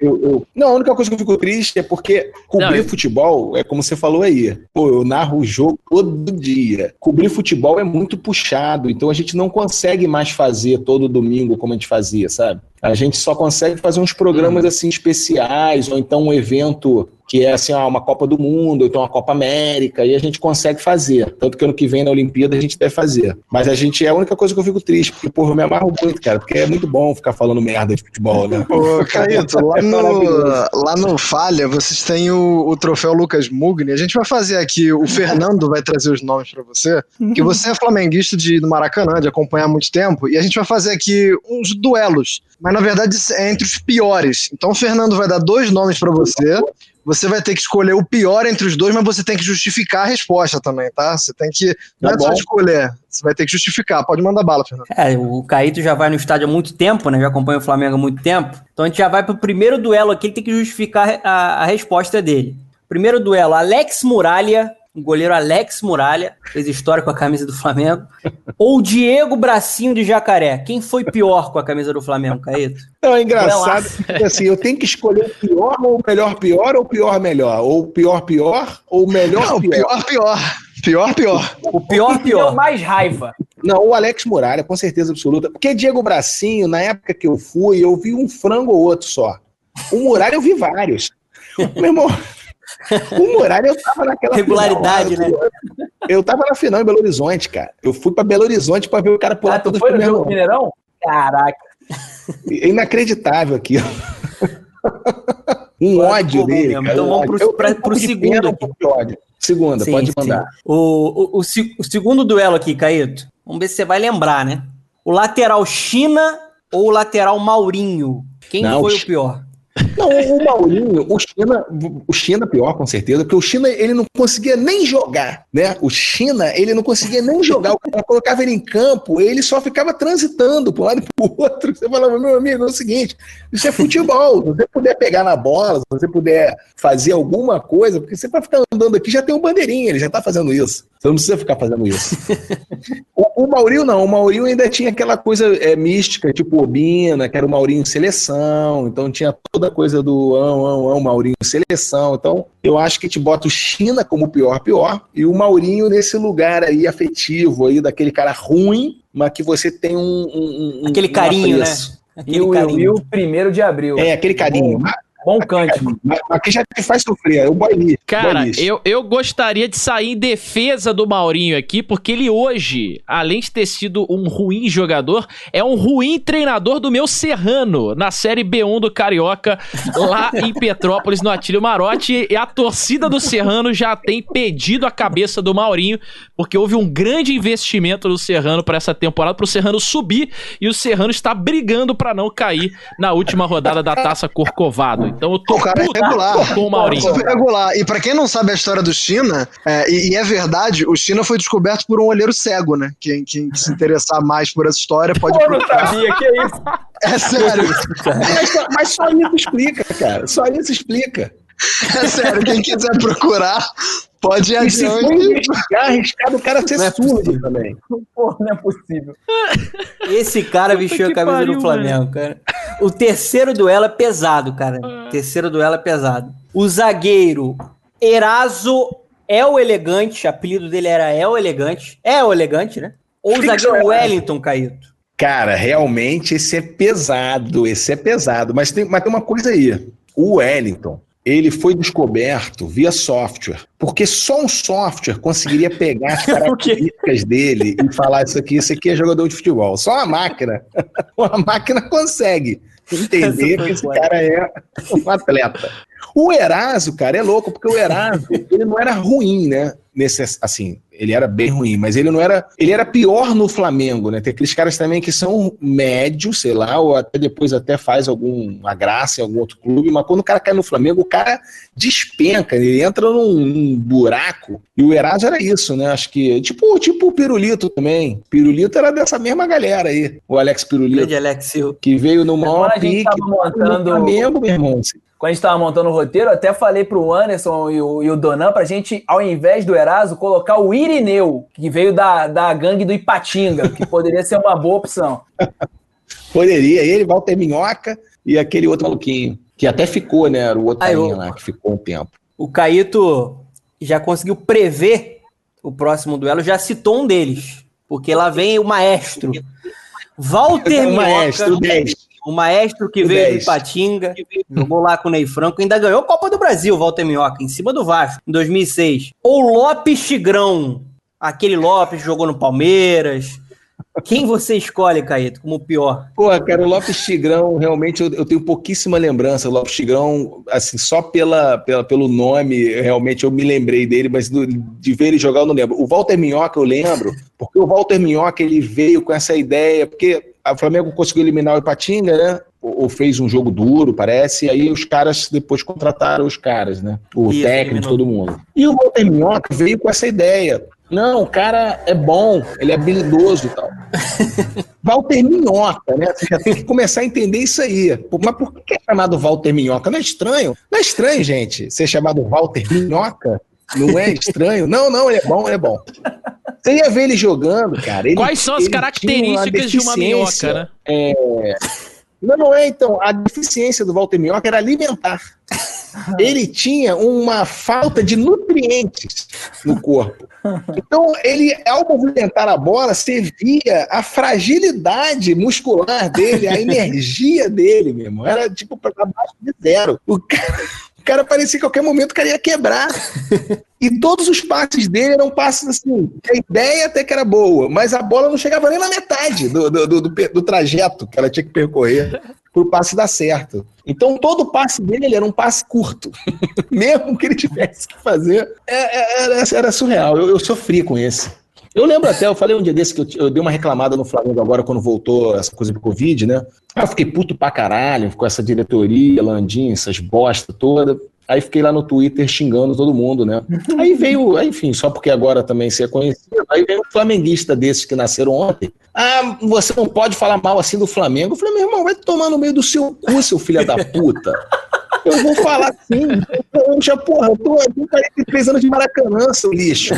Eu, eu, não, a única coisa que eu fico triste é porque cobrir não, eu... futebol, é como você falou aí. Pô, eu narro o jogo todo dia. Cobrir futebol é muito puxado, então a gente não consegue mais fazer todo domingo como a gente fazia, sabe? A gente só consegue fazer uns programas uhum. assim especiais, ou então um evento que é assim, uma Copa do Mundo, ou então uma Copa América, e a gente consegue fazer. Tanto que ano que vem na Olimpíada a gente deve fazer. Mas a gente é a única coisa que eu fico triste, porque, porra, eu me amarro muito, cara, porque é muito bom ficar falando merda de futebol, né? Ô, Caíto, lá no, lá no Falha, vocês têm o, o troféu Lucas Mugni. A gente vai fazer aqui, o Fernando vai trazer os nomes para você, que você é flamenguista de, do Maracanã, de acompanhar há muito tempo, e a gente vai fazer aqui uns duelos mas na verdade é entre os piores. Então o Fernando vai dar dois nomes para você. Você vai ter que escolher o pior entre os dois, mas você tem que justificar a resposta também, tá? Você tem que. Não tá é só escolher, você vai ter que justificar. Pode mandar bala, Fernando. É, o Caíto já vai no estádio há muito tempo, né? Já acompanha o Flamengo há muito tempo. Então a gente já vai pro primeiro duelo aqui, ele tem que justificar a, a resposta dele. Primeiro duelo, Alex Muralha o goleiro Alex Muralha, fez história com a camisa do Flamengo, ou Diego Bracinho de Jacaré? Quem foi pior com a camisa do Flamengo, Caíto? Não, é engraçado, assim, eu tenho que escolher o pior ou o melhor pior ou o pior melhor? Ou o pior pior ou o melhor Não, pior? pior pior. Pior pior. O pior pior. mais raiva. Não, o Alex Muralha, com certeza absoluta. Porque Diego Bracinho, na época que eu fui, eu vi um frango ou outro só. O Muralha eu vi vários. Meu irmão, o Muralha, eu tava naquela Regularidade, final, né? Eu, tava na final em Belo Horizonte, cara. Eu fui pra Belo Horizonte pra ver o cara pular ah, todo foi no jogo Mineirão? Caraca. Inacreditável aqui. um ódio dele. Cara, então vamos pro, pra, pro segundo aqui. Ódio. Segunda, sim, pode mandar. O, o, o, o, segundo duelo aqui, Caíto. Vamos ver se você vai lembrar, né? O lateral China ou o lateral Maurinho? Quem Não, foi o pior? Não, o Maurinho, o China, o China pior com certeza, porque o China ele não conseguia nem jogar, né? O China ele não conseguia nem jogar, o cara colocava ele em campo, ele só ficava transitando para um lado e para o outro. Você falava, meu amigo, é o seguinte, isso é futebol. Se você puder pegar na bola, se você puder fazer alguma coisa, porque você vai ficar andando aqui, já tem um bandeirinha, ele já está fazendo isso. Você não precisa ficar fazendo isso. o, o Maurinho não, o Maurinho ainda tinha aquela coisa é, mística, tipo Obina, que era o Maurinho seleção, então tinha toda a coisa do ão, ão, ão, Maurinho seleção. Então, eu acho que te bota o China como pior, pior, e o Maurinho nesse lugar aí afetivo aí, daquele cara ruim, mas que você tem um. um, um aquele carinho, né? Aquele e, carinho. o, e o primeiro de abril. É, aquele carinho. Bom cântico. Aqui já te faz sofrer, é o boy Cara, eu, eu gostaria de sair em defesa do Maurinho aqui, porque ele hoje, além de ter sido um ruim jogador, é um ruim treinador do meu Serrano, na Série B1 do Carioca, lá em Petrópolis, no Atílio Marotti. E a torcida do Serrano já tem pedido a cabeça do Maurinho, porque houve um grande investimento no Serrano para essa temporada, para o Serrano subir, e o Serrano está brigando para não cair na última rodada da Taça Corcovado. Então eu tô o cara é regular. com o Maurinho. É regular. E pra quem não sabe a história do China, é, e, e, é verdade, o China foi descoberto por um olheiro cego, né? Quem, quem se interessar mais por essa história pode Pô, não sabia, que é isso? É sério. mas, só, mas só isso explica, cara. Só isso explica. É sério, quem quiser procurar, pode ir adiante. Se for arriscado o cara ser é surdo também. Porra, não é possível. Esse cara vestiu a camisa pariu, do Flamengo, cara. O terceiro duelo é pesado, cara. O terceiro duelo é pesado. O zagueiro Eraso é o elegante, apelido dele era É o elegante. É o elegante, né? Ou o zagueiro Wellington, Caíto. Cara, realmente esse é pesado, esse é pesado. Mas tem, mas tem uma coisa aí. O Wellington, ele foi descoberto via software, porque só um software conseguiria pegar as características dele e falar isso aqui, isso aqui é jogador de futebol. Só uma máquina, uma máquina consegue. entender que esse cara é um atleta. O Eraso, cara, é louco, porque o Eraso, ele não era ruim, né? Nesse, assim, ele era bem ruim, mas ele não era. Ele era pior no Flamengo, né? Tem aqueles caras também que são médios, sei lá, ou até depois até faz alguma graça em algum outro clube, mas quando o cara cai no Flamengo, o cara despenca, ele entra num, num buraco. E o Eraso era isso, né? Acho que. Tipo, tipo o Pirulito também. Pirulito era dessa mesma galera aí. O Alex Pirulito. Grande Alex Silva. Que veio no maior pique. tava montando- no Flamengo, meu irmão. Quando a gente tava montando o roteiro, eu até falei pro Anderson e o, e o Donan pra gente, ao invés do Eraso, colocar o Irineu, que veio da, da gangue do Ipatinga, que poderia ser uma boa opção. Poderia, ele, Walter Minhoca e aquele outro maluquinho. Que até ficou, né? Era o outro eu- carinha lá, que ficou um tempo. O Caíto já conseguiu prever o próximo duelo, já citou um deles. Porque lá vem o maestro. Walter o maestro, o Minhoca, 10. O maestro que O veio 10. do Ipatinga, jogou lá com o Ney Franco, ainda ganhou a Copa do Brasil, Walter Minhoca, em cima do Vasco, em 2006. Ou Lopes Tigrão, aquele Lopes que jogou no Palmeiras. Quem você escolhe, Caíto, como o pior? Pô, cara, o Lopes Tigrão, realmente eu, eu tenho pouquíssima lembrança. O Lopes Tigrão, assim, só pela, pela, pelo nome, realmente eu me lembrei dele, mas do- de ver ele jogar eu não lembro. O Walter Minhoca eu lembro, porque o Walter Minhoca ele veio com essa ideia, porque o Flamengo conseguiu eliminar o Ipatinga, né? Ou fez um jogo duro, parece, e aí os caras depois contrataram os caras, né? O Isso, técnico, todo mundo. E o Walter Minhoca veio com essa ideia. Não, o cara é bom, ele é habilidoso e tal. Walter Minhoca, né? Você já tem que começar a entender isso aí. Mas por que é chamado Walter Minhoca? Não é estranho? Não é estranho, gente, ser chamado Walter Minhoca? Não é estranho? Não, não, ele é bom, ele é bom. Você ia ver ele jogando, cara. ele- Quais são as características de uma minhoca, né? Não, não é, então. A deficiência do Walter Minhoca era alimentar. Ele tinha uma falta de nutrientes no corpo. Então, ele, ao movimentar a bola, você via a fragilidade muscular dele, a energia dele mesmo. Era tipo para baixo de zero. O cara, o cara parecia que a qualquer momento o cara ia quebrar. E todos os passes dele eram passes assim. A ideia até que era boa, mas a bola não chegava nem na metade do, do, do, do do trajeto que ela tinha que percorrer para o passe dar certo. Então todo passe dele era um passe curto. Mesmo que ele tivesse que fazer, é- é- era, era surreal. Eu, eu sofri com esse. Eu lembro até, eu falei um dia desse que eu, eu dei uma reclamada no Flamengo agora quando voltou essa coisa do Covid, né? Aí eu fiquei puto pra caralho com essa diretoria, Landim, essas bosta toda. Aí fiquei lá no Twitter xingando todo mundo, né? Aí veio, enfim, só porque agora também ser conhecido, aí veio um flamenguista desses que nasceram ontem. Ah, você não pode falar mal assim do Flamengo. Eu falei, meu irmão, vai tomar no meio do seu cu, seu filho da puta. Eu vou falar assim. Eu já, porra, eu tô tenho 43 anos de Maracanã, seu lixo.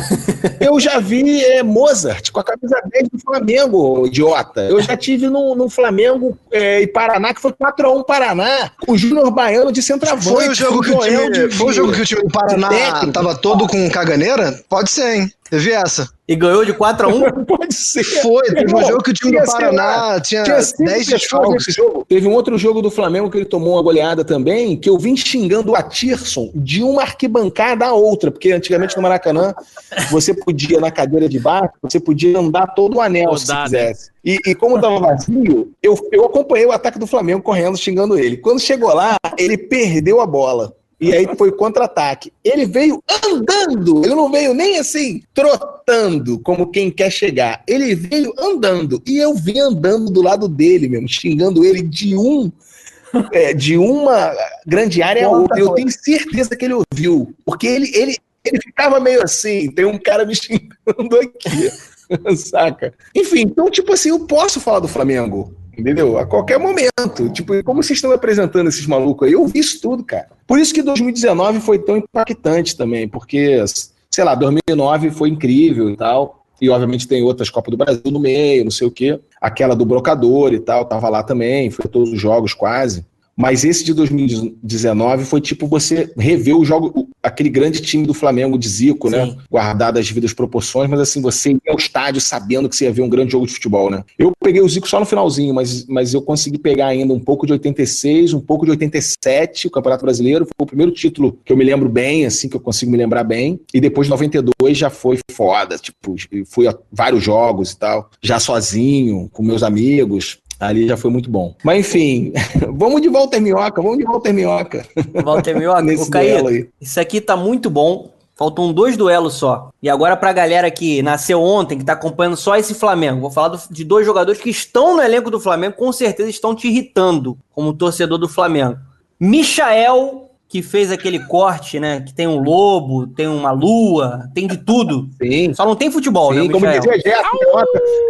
Eu já vi é, Mozart com a camisa 10 do Flamengo, idiota. Eu já tive no, no Flamengo é, e Paraná, que foi 4x1 Paraná, com o Júnior Baiano de centroavante. Foi o jogo com que o Joel time, de- foi o jogo que o time do Paraná tava todo com caganeira? Pode ser, hein? Teve essa. E ganhou de 4 a 1 Pode ser. Foi, teve um jogo que o time do Paraná tinha Tinha cinco 10 pessoas desfalques. Teve um outro jogo do Flamengo que ele tomou uma goleada também, que eu vim xingando o Atirson de uma arquibancada a outra, porque antigamente no Maracanã você podia, na cadeira de baixo, você podia andar todo o anel se você quisesse. E, e como estava vazio, eu, eu acompanhei o ataque do Flamengo correndo, xingando ele. Quando chegou lá, ele perdeu a bola. E aí foi contra-ataque. Ele veio andando, ele não veio nem assim, trotando, como quem quer chegar. Ele veio andando. E eu vim andando do lado dele mesmo, xingando ele de um. é, de uma grande área a outra. Eu tenho certeza que ele ouviu. Porque ele, ele, ele ficava meio assim, tem um cara me xingando aqui. Saca? Enfim, então, tipo assim, eu posso falar do Flamengo. Entendeu? A qualquer momento. Tipo, como vocês estão apresentando esses malucos aí, eu vi isso tudo, cara. Por isso que 2019 foi tão impactante também, porque, sei lá, 2009 foi incrível e tal. E obviamente tem outras Copas do Brasil no meio, não sei o quê. Aquela do Brocador e tal, tava lá também, foi todos os jogos quase. Mas esse de 2019 foi tipo você rever o jogo, aquele grande time do Flamengo de Zico, né? Sim. Guardado as devidas proporções, mas assim, você ia ao estádio sabendo que você ia ver um grande jogo de futebol, né? Eu peguei o Zico só no finalzinho, mas, mas eu consegui pegar ainda um pouco de 86, um pouco de 87, o Campeonato Brasileiro. Foi o primeiro título que eu me lembro bem, assim, que eu consigo me lembrar bem. E depois de 92 já foi foda, tipo, fui a vários jogos e tal, já sozinho, com meus amigos. Ali já foi muito bom. Mas enfim, vamos de Walter Minhoca, vamos de Walter Minhoca. Walter Minhoca, Nesse Caí, isso aqui tá muito bom. Faltam dois duelos só. E agora pra galera que nasceu ontem, que tá acompanhando só esse Flamengo, vou falar do- de dois jogadores que estão no elenco do Flamengo, com certeza estão te irritando como torcedor do Flamengo. Michael, que fez aquele corte, né? Que tem um lobo, tem uma lua, tem de tudo. Sim. Só não tem futebol, né, Sim, como Michael? dizia Gerson,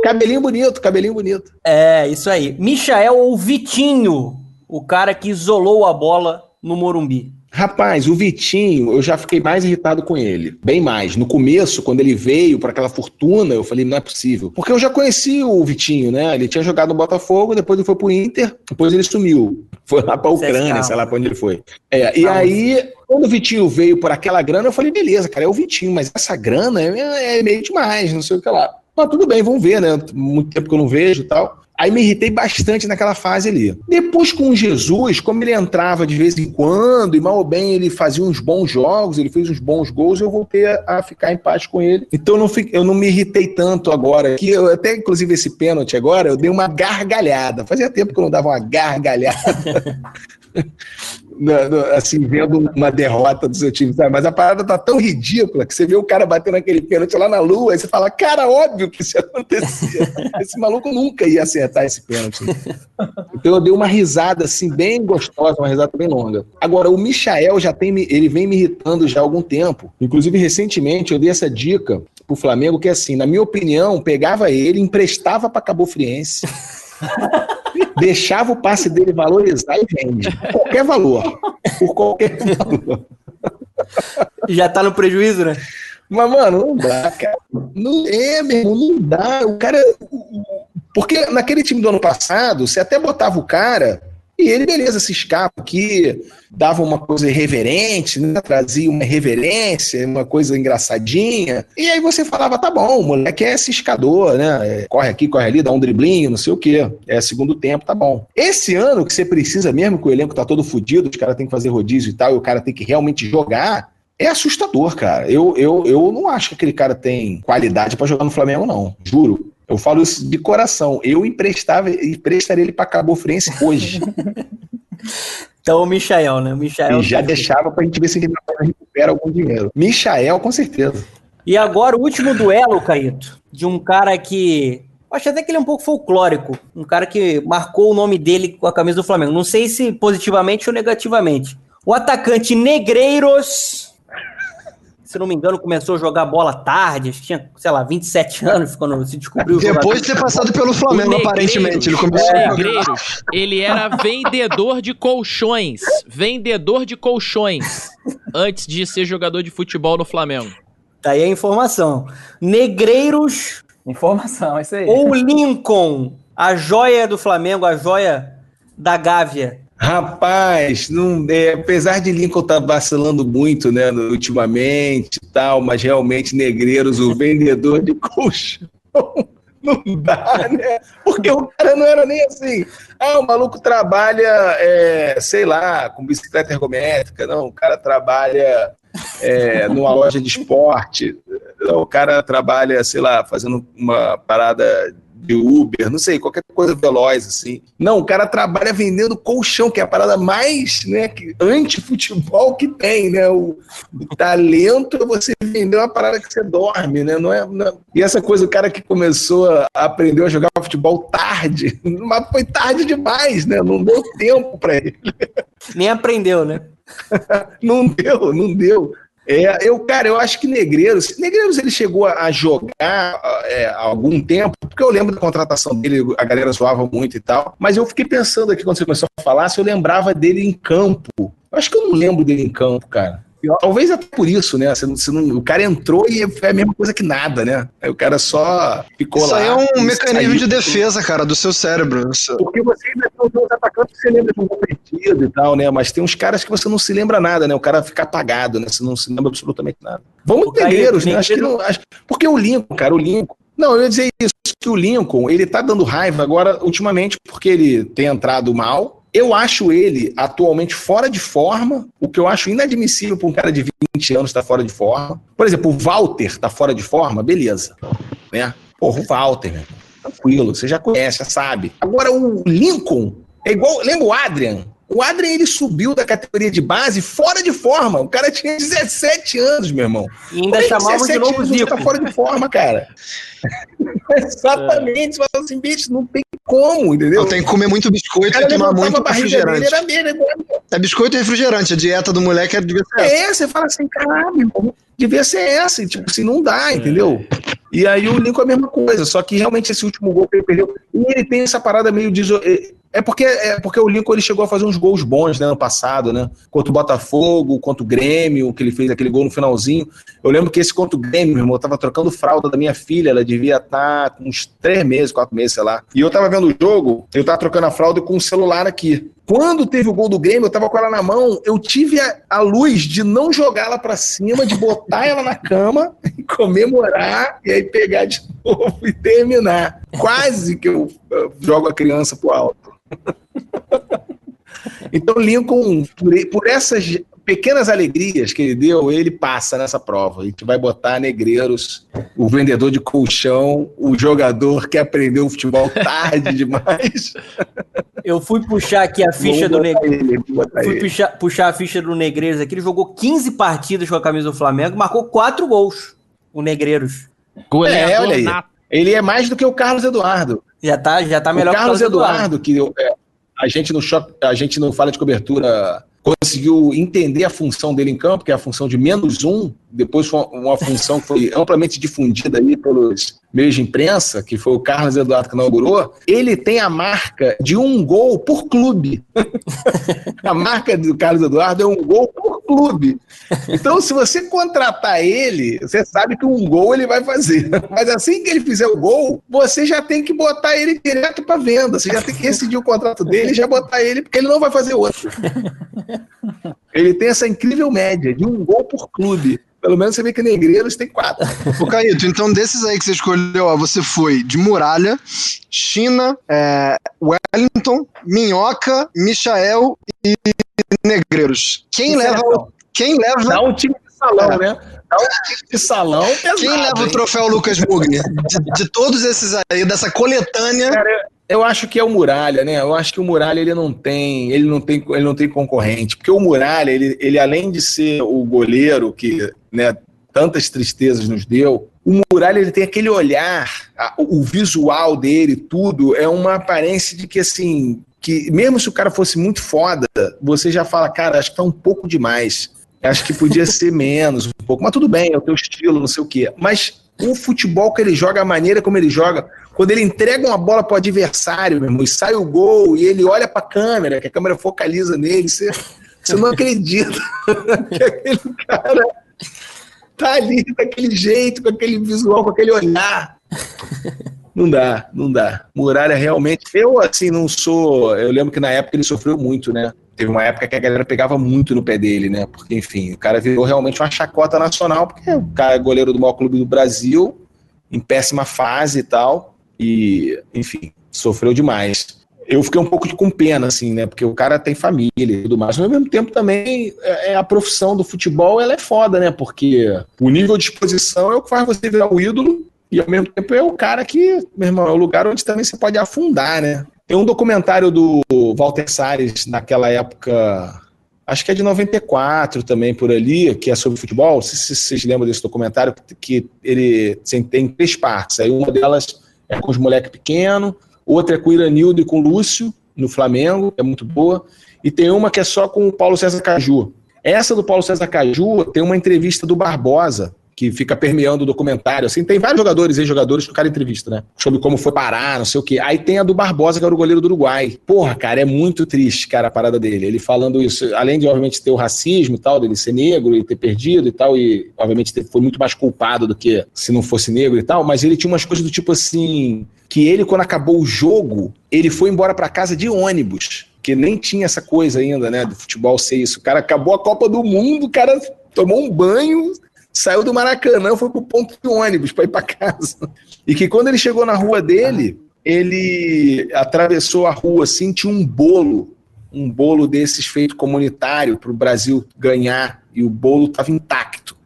cabelinho bonito, cabelinho bonito. É, isso aí. Michael ou Vitinho, o cara que isolou a bola no Morumbi. Rapaz, o Vitinho, eu já fiquei mais irritado com ele. Bem mais. No começo, quando ele veio para aquela fortuna, eu falei, não é possível. Porque eu já conheci o Vitinho, né? Ele tinha jogado no Botafogo, depois ele foi pro Inter, depois ele sumiu. Foi lá pra Ucrânia, sei lá pra onde ele foi. É, e aí, quando o Vitinho veio por aquela grana, eu falei, beleza, cara, é o Vitinho, mas essa grana é, é meio demais, não sei o que lá. Mas tudo bem, vamos ver, né? Muito tempo que eu não vejo e tal. Aí me irritei bastante naquela fase ali. Depois com o Jesus, como ele entrava de vez em quando, e mal ou bem ele fazia uns bons jogos, ele fez uns bons gols, eu voltei a, a ficar em paz com ele. Então eu não, eu não me irritei tanto agora. Que eu, até, inclusive, esse pênalti agora, eu dei uma gargalhada. Fazia tempo que eu não dava uma gargalhada. assim, vendo uma derrota do seu time, sabe? Mas a parada tá tão ridícula que você vê o cara batendo aquele pênalti lá na lua e você fala, cara, óbvio que isso ia acontecer. esse maluco nunca ia acertar esse pênalti. Então eu dei uma risada, assim, bem gostosa, uma risada bem longa. Agora, o Michael já tem, ele vem me irritando já há algum tempo. Inclusive, recentemente, eu dei essa dica pro Flamengo, que é assim, na minha opinião, pegava ele, emprestava pra Cabo Friense, deixava o passe dele valorizar e vende. Qualquer valor. Por qualquer valor. Já tá no prejuízo, né? Mas, mano, não dá, cara. Não é, meu irmão, não dá. O cara. Porque naquele time do ano passado, você até botava o cara e ele, beleza, se escapa aqui, dava uma coisa irreverente, né? trazia uma reverência, uma coisa engraçadinha. E aí você falava, tá bom, o moleque é ciscador, né? É, corre aqui, corre ali, dá um driblinho, não sei o quê. É segundo tempo, tá bom. Esse ano que você precisa mesmo, que o elenco tá todo fudido, os caras têm que fazer rodízio e tal, e o cara tem que realmente jogar, é assustador, cara. Eu, eu, eu não acho que aquele cara tem qualidade pra jogar no Flamengo, não. Juro. Eu falo isso de coração. Eu emprestava, emprestaria ele pra Cabo Friense hoje. Então o Michael, né? O Michael e já deixava pra gente ver se ele recupera algum dinheiro. Michael, com certeza. E agora o último duelo, Caíto, de um cara que. Acho até que ele é um pouco folclórico. Um cara que marcou o nome dele com a camisa do Flamengo. Não sei se positivamente ou negativamente. O atacante Negreiros. Se não me engano, começou a jogar bola tarde, acho que tinha, sei lá, 27 anos quando se descobriu Depois de ter passado pelo Flamengo, O aparentemente. Ele começou jogar. Negreiros, ele era vendedor de colchões. Vendedor de colchões. Antes de ser jogador de futebol no Flamengo. Tá aí a informação. Negreiros Informação, é isso aí. ou Lincoln, a joia do Flamengo, a joia da Gávea. Rapaz, não, é, apesar de Lincoln estar vacilando muito, né, ultimamente e tal, mas realmente Negreiros, o vendedor de colchão, não dá, né? Porque o cara não era nem assim. Ah, o maluco trabalha, é, sei lá, com bicicleta ergométrica. Não, o cara trabalha é, numa loja de esporte. Não, o cara trabalha, sei lá, fazendo uma parada de Uber, não sei, qualquer coisa veloz, assim. Não, o cara trabalha vendendo colchão, que é a parada mais, né, anti-futebol que tem, né? O, o talento é você vender uma parada que você dorme, né? Não é, não é- E essa coisa, o cara que começou a aprender a jogar futebol tarde, mas foi tarde demais, né? Não deu tempo para ele. Nem aprendeu, né? Não deu, não deu. É, eu, cara, eu acho que Negreiros, Negreiros ele chegou a jogar é, há algum tempo, porque eu lembro da contratação dele, a galera zoava muito e tal, mas eu fiquei pensando aqui quando você começou a falar se eu lembrava dele em campo. Eu acho que eu não lembro dele em campo, cara. Talvez até por isso, né? Você não- você não- o cara entrou e foi a mesma coisa que nada, né? Aí o cara só ficou Isso lá. aí é um mecanismo saiu. de defesa, cara, do seu cérebro. Isso- Porque você ainda tem os atacantes que você lembra de um gol perdido e tal, né? Mas tem uns caras que você não se lembra nada, né? O cara fica apagado, né? Você não se lembra absolutamente nada. Vamos Negreiros, né? Acho que não, acho- porque o Lincoln, cara, o Lincoln. Não, eu ia dizer isso, que o Lincoln, ele tá dando raiva agora, ultimamente, porque ele tem entrado mal. Eu acho ele atualmente fora de forma, o que eu acho inadmissível para um cara de 20 anos estar fora de forma. Por exemplo, o Walter tá fora de forma, beleza. Né? Porra, o Walter, né? tranquilo, você já conhece, já sabe. Agora o Lincoln é igual, lembra o Adrian? O Adrian ele subiu da categoria de base fora de forma. O cara tinha 17 anos, meu irmão. E ainda chamava de novo Zico. Tá fora de forma, cara. Exatamente. Você fala assim, bicho, não tem como, entendeu? Eu tenho que comer muito biscoito e tomar muito refrigerante. Dele, era mesmo, é biscoito e refrigerante. A dieta do moleque é devia ser essa. É, você fala assim, caralho, irmão, devia ser essa. E, tipo assim, não dá, é. entendeu? E aí o Lincoln é a mesma coisa, só que realmente esse último gol que ele perdeu, e ele tem essa parada meio de é porque, é porque o Lincoln ele chegou a fazer uns gols bons né, ano passado, né? Contra o Botafogo, contra o Grêmio, que ele fez aquele gol no finalzinho. Eu lembro que esse contra o Grêmio, meu irmão, eu tava trocando fralda da minha filha, ela devia estar tá com uns três meses, quatro meses, sei lá. E eu tava vendo o jogo, eu tava trocando a fralda com o celular aqui. Quando teve o gol do Grêmio, eu tava com ela na mão, eu tive a, a luz de não jogar ela para cima, de botar ela na cama, comemorar e aí pegar de novo e terminar. Quase que eu, eu jogo a criança pro alto. então, Lincoln, por, por essas pequenas alegrias que ele deu, ele passa nessa prova. A gente vai botar negreiros, o vendedor de colchão, o jogador que aprendeu futebol tarde demais. Eu fui puxar aqui a ficha do Negreiros. Fui puxar, puxar, a ficha do Negreiros aqui. Ele jogou 15 partidas com a camisa do Flamengo, marcou 4 gols. O Negreiros. é, olha aí. Ele é mais do que o Carlos Eduardo. Já tá, já tá melhor o Carlos, Carlos Eduardo, que é, a gente no a gente não fala de cobertura conseguiu entender a função dele em campo, que é a função de menos um, depois foi uma função que foi amplamente difundida aí pelos meios de imprensa, que foi o Carlos Eduardo que inaugurou, ele tem a marca de um gol por clube. a marca do Carlos Eduardo é um gol por clube. Então, se você contratar ele, você sabe que um gol ele vai fazer. Mas assim que ele fizer o gol, você já tem que botar ele direto para venda. Você já tem que rescindir o contrato dele e já botar ele, porque ele não vai fazer outro. Ele tem essa incrível média de um gol por clube. Pelo menos você vê que negreiros tem quatro. Ô, Caíto, então desses aí que você escolheu, ó, você foi de Muralha, China, é, Wellington, Minhoca, Michael e Negreiros. Quem leva. Quem leva. Dá um time de salão, é. né? Dá um time de salão. Pesado, Quem leva hein? o troféu Lucas Mugni? De, de, todos esses aí, dessa coletânea. Cara, eu acho que é o Muralha, né? Eu acho que o Muralha ele não tem, ele não tem, ele não tem concorrente, porque o Muralha, ele, ele além de ser o goleiro que, né, tantas tristezas nos deu, o Muralha ele tem aquele olhar, o visual dele, tudo é uma aparência de que assim, que mesmo se o cara fosse muito foda, você já fala, cara, acho que tá um pouco demais. Acho que podia ser menos, um pouco, mas tudo bem, é o teu estilo, não sei o quê. Mas o futebol que ele joga, a maneira como ele joga, quando ele entrega uma bola para o adversário, meu irmão, e sai o gol, e ele olha para a câmera, que a câmera focaliza nele, você, você não acredita que aquele cara tá ali daquele jeito, com aquele visual, com aquele olhar. Não dá, não dá. Muralha realmente. Eu, assim, não sou. Eu lembro que na época ele sofreu muito, né? Teve uma época que a galera pegava muito no pé dele, né? Porque, enfim, o cara virou realmente uma chacota nacional, porque o cara é goleiro do maior clube do Brasil, em péssima fase e tal. E, enfim, sofreu demais. Eu fiquei um pouco com pena, assim, né? Porque o cara tem família e tudo mais. Mas ao mesmo tempo também é, é a profissão do futebol ela é foda, né? Porque o nível de exposição é o que faz você virar o ídolo e ao mesmo tempo é o cara que, meu irmão, é o lugar onde também você pode afundar, né? Tem um documentário do Walter Salles naquela época, acho que é de 94 também por ali, que é sobre futebol. Se, se vocês lembram desse documentário, que ele tem três partes. Aí uma delas é com os moleques pequenos, outra é com o Iranildo e com o Lúcio, no Flamengo, é muito boa. E tem uma que é só com o Paulo César Caju. Essa do Paulo César Caju tem uma entrevista do Barbosa, que fica permeando o documentário, assim, tem vários jogadores e jogadores que o cara entrevista, né? Sobre como foi parar, não sei o quê. Aí tem a do Barbosa, que era o goleiro do Uruguai. Porra, cara, é muito triste, cara, a parada dele. Ele falando isso, além de, obviamente, ter o racismo e tal, dele ser negro e ter perdido e tal, e, obviamente, foi muito mais culpado do que se não fosse negro e tal, mas ele tinha umas coisas do tipo assim, que ele, quando acabou o jogo, ele foi embora para casa de ônibus, que nem tinha essa coisa ainda, né, do futebol ser isso. O cara acabou a Copa do Mundo, o cara tomou um banho, saiu do Maracanã, foi pro ponto de ônibus para ir para casa. E que quando ele chegou na rua dele, ele atravessou a rua assim, tinha um bolo, um bolo desses feito comunitário para o Brasil ganhar e o bolo estava intacto,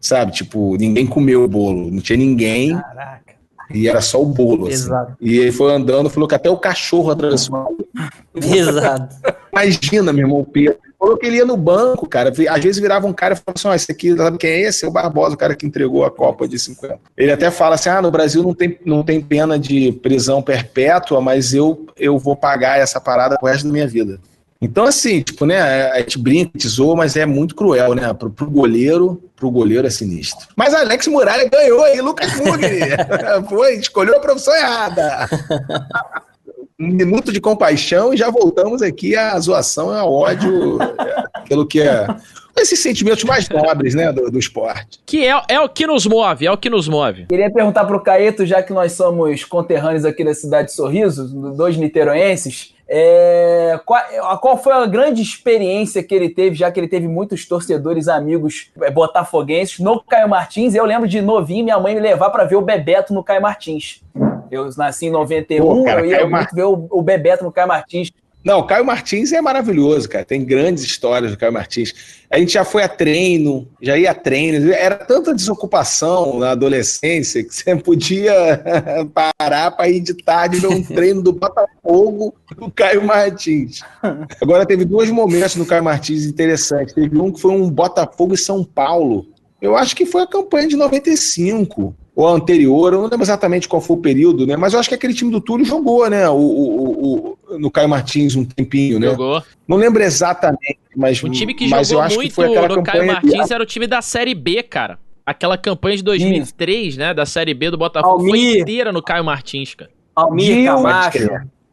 sabe? Tipo, ninguém comeu o bolo, não tinha ninguém. Caraca. E era só o bolo. Assim. Exato. E ele foi andando, falou que até o cachorro atravessou. Exato. Imagina, meu irmão Pedro. Falou que ele ia no banco, cara. Às vezes virava um cara e falava assim: ó, esse aqui, sabe quem é esse? É o Barbosa, o cara que entregou a Copa de 50. Ele até fala assim: ah, no Brasil não tem, não tem pena de prisão perpétua, mas eu, eu vou pagar essa parada pro resto da minha vida. Então, assim, tipo, né, a gente brinca, zoa, mas é muito cruel, né? Pro, pro goleiro, pro goleiro é sinistro. Mas Alex Muralha ganhou aí, Lucas Mugni. Foi, escolheu a profissão errada. um minuto de compaixão e já voltamos aqui à zoação, ao ódio, pelo que é esses sentimentos mais nobres, né, do, do esporte. Que é, é o que nos move, é o que nos move. Queria perguntar pro Caeto, já que nós somos conterrâneos aqui da cidade de Sorriso, dois niteroenses, é, qual, qual, foi a grande experiência que ele teve, já que ele teve muitos torcedores, amigos é, botafoguenses, no Caio Martins? Eu lembro de novinho minha mãe me levar para ver o Bebeto no Caio Martins. Eu nasci em 91, Pô, cara, eu ia Caio muito Mar... ver o, o Bebeto no Caio Martins. Não, Caio Martins é maravilhoso, cara. Tem grandes histórias do Caio Martins. A gente já foi a treino, já ia a treino. Era tanta desocupação na adolescência que você podia parar para ir de tarde ver um treino do Botafogo do Caio Martins. Agora, teve dois momentos no Caio Martins interessantes. Teve um que foi um Botafogo e São Paulo. Eu acho que foi a campanha de 95 ou anterior, eu não lembro exatamente qual foi o período, né? Mas eu acho que aquele time do Túlio jogou, né? O, o, o, no Caio Martins um tempinho, né? Jogou. Não lembro exatamente, mas. O time que jogou muito no Caio Martins de... era o time da Série B, cara. Aquela campanha de 2003, Sim. né? Da Série B do Botafogo Almir. foi inteira no Caio Martins, cara. Almir Camacho.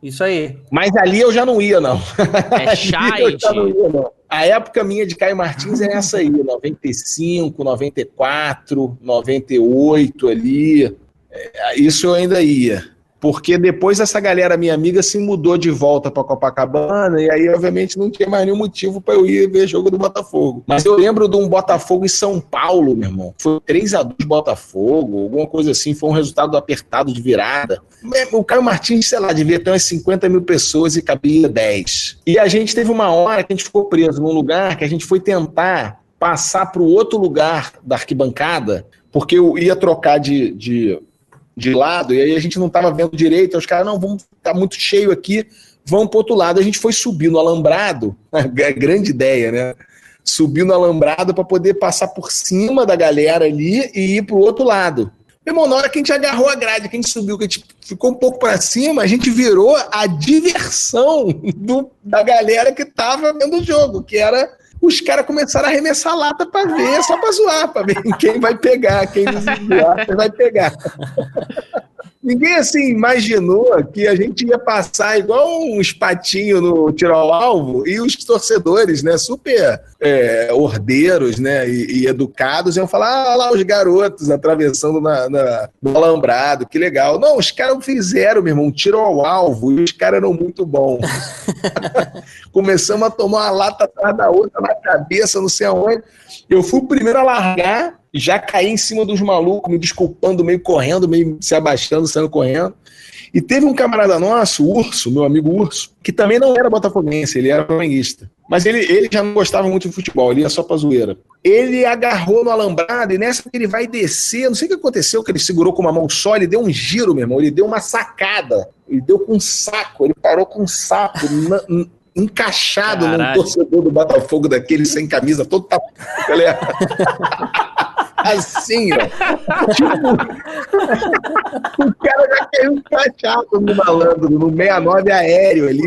Isso aí. Mas ali eu já não ia, não. É Chay. A época minha de Caio Martins é essa aí, 95, 94, 98 ali. É, isso eu ainda ia porque depois essa galera, minha amiga, se mudou de volta para Copacabana, e aí, obviamente, não tinha mais nenhum motivo para eu ir ver jogo do Botafogo. Mas eu lembro de um Botafogo em São Paulo, meu irmão. Foi 3 a 2 Botafogo, alguma coisa assim, foi um resultado apertado de virada. O Caio Martins, sei lá, devia ter umas 50 mil pessoas e cabia 10. E a gente teve uma hora que a gente ficou preso num lugar que a gente foi tentar passar para o outro lugar da arquibancada, porque eu ia trocar de, de de lado, e aí a gente não estava vendo direito, os caras, não, vamos tá muito cheio aqui, vamos para outro lado. A gente foi subir no alambrado, é grande ideia, né? Subir no alambrado para poder passar por cima da galera ali e ir para o outro lado. Meu irmão, na hora que a gente agarrou a grade, que a gente subiu, que a gente ficou um pouco para cima, a gente virou a diversão do, da galera que tava vendo o jogo, que era os caras começaram a arremessar lata para ver, só para zoar, para ver quem vai pegar, quem vai pegar. Ninguém assim imaginou que a gente ia passar igual um espatinho no tiro ao alvo e os torcedores, né, super é, ordeiros, né, e, e, educados iam falar, ah, lá os garotos atravessando na, na, no alambrado, que legal. Não, os caras fizeram, meu irmão, um tiro ao alvo e os caras eram muito bons. Começamos a tomar uma lata atrás da outra na cabeça, não sei aonde. Eu fui o primeiro a largar já caí em cima dos malucos, me desculpando, meio correndo, meio se abaixando, saindo correndo. E teve um camarada nosso, o Urso, meu amigo Urso, que também não era botafoguense, ele era flamenguista. Mas ele, ele já não gostava muito de futebol, ele ia só pra zoeira. Ele agarrou no alambrado e nessa que ele vai descer, não sei o que aconteceu, que ele segurou com uma mão só, ele deu um giro, meu irmão, ele deu uma sacada, ele deu com um saco, ele parou com um saco encaixado Caralho. num torcedor do Botafogo daquele sem camisa, todo tapado. assim, ó. Tipo, o cara já caiu encaixado no malandro, no 69 aéreo ali.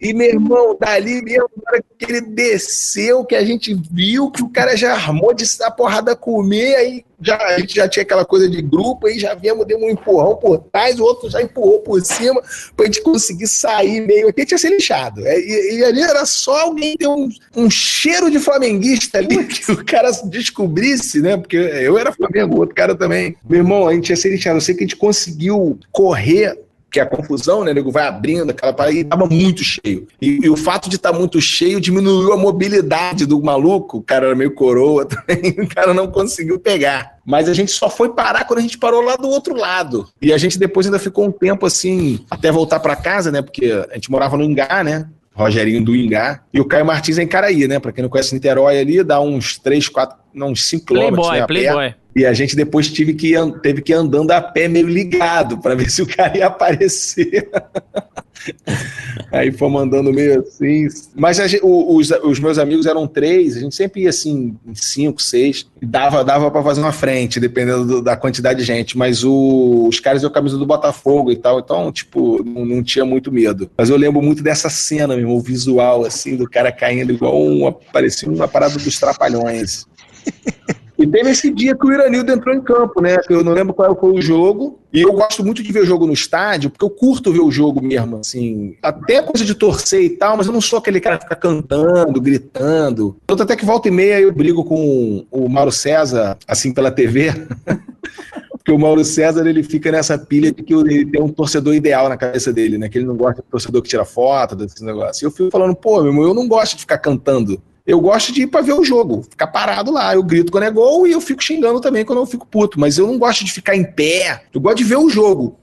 E, meu irmão, dali mesmo, na hora que ele desceu, que a gente viu que o cara já armou de a porrada comer, aí já, a gente já tinha aquela coisa de grupo, aí já viemos, deu um empurrão por trás, o outro já empurrou por cima, pra gente conseguir sair meio. Aqui tinha ser lixado. É, e, e, ali era só alguém ter um, um cheiro de flamenguista ali, que o cara descobrisse, né? Porque eu era Flamengo, o outro cara também. Meu irmão, a gente ia ser lixado. Eu sei que a gente conseguiu correr que é a confusão, né? O nego vai abrindo aquela parada e tava muito cheio. E, e o fato de estar tá muito cheio diminuiu a mobilidade do maluco. O cara era meio coroa também, o cara não conseguiu pegar. Mas a gente só foi parar quando a gente parou lá do outro lado. E a gente depois ainda ficou um tempo assim, até voltar para casa, né? Porque a gente morava no Ingá, né? Rogerinho do Ingá. E o Caio Martins é em Caraí, né? Pra quem não conhece Niterói ali, dá uns 3, 4, não, uns 5 quilômetros. Playboy, né, Playboy. E a gente depois tive que, teve que ir andando a pé meio ligado para ver se o cara ia aparecer. Aí fomos andando meio assim. Mas gente, os, os, meus amigos eram três, a gente sempre ia assim, cinco, seis. Dava, dava para fazer uma frente, dependendo do, da quantidade de gente. Mas o, os caras iam camisa do Botafogo e tal, então, tipo, não, não, tinha muito medo. Mas eu lembro muito dessa cena, meu, o visual, assim, do cara caindo igual um. parecia uma parada dos trapalhões. E teve esse dia que o Iranildo entrou em campo, né? Eu não lembro qual foi o jogo. E eu gosto muito de ver jogo no estádio, porque eu curto ver o jogo mesmo, assim. Até coisa de torcer e tal, mas eu não sou aquele cara que fica cantando, gritando. Tanto até que volta e meia eu brigo com o Mauro César, assim, pela TV. porque o Mauro César ele fica nessa pilha de que ele tem um torcedor ideal na cabeça dele, né? Que ele não gosta de torcedor que tira foto, desse negócio. E eu fico falando, pô, meu irmão, eu não gosto de ficar cantando. Eu gosto de ir para ver o jogo, ficar parado lá. Eu grito quando é gol e eu fico xingando também quando eu fico puto. Mas eu não gosto de ficar em pé. Eu gosto de ver o jogo.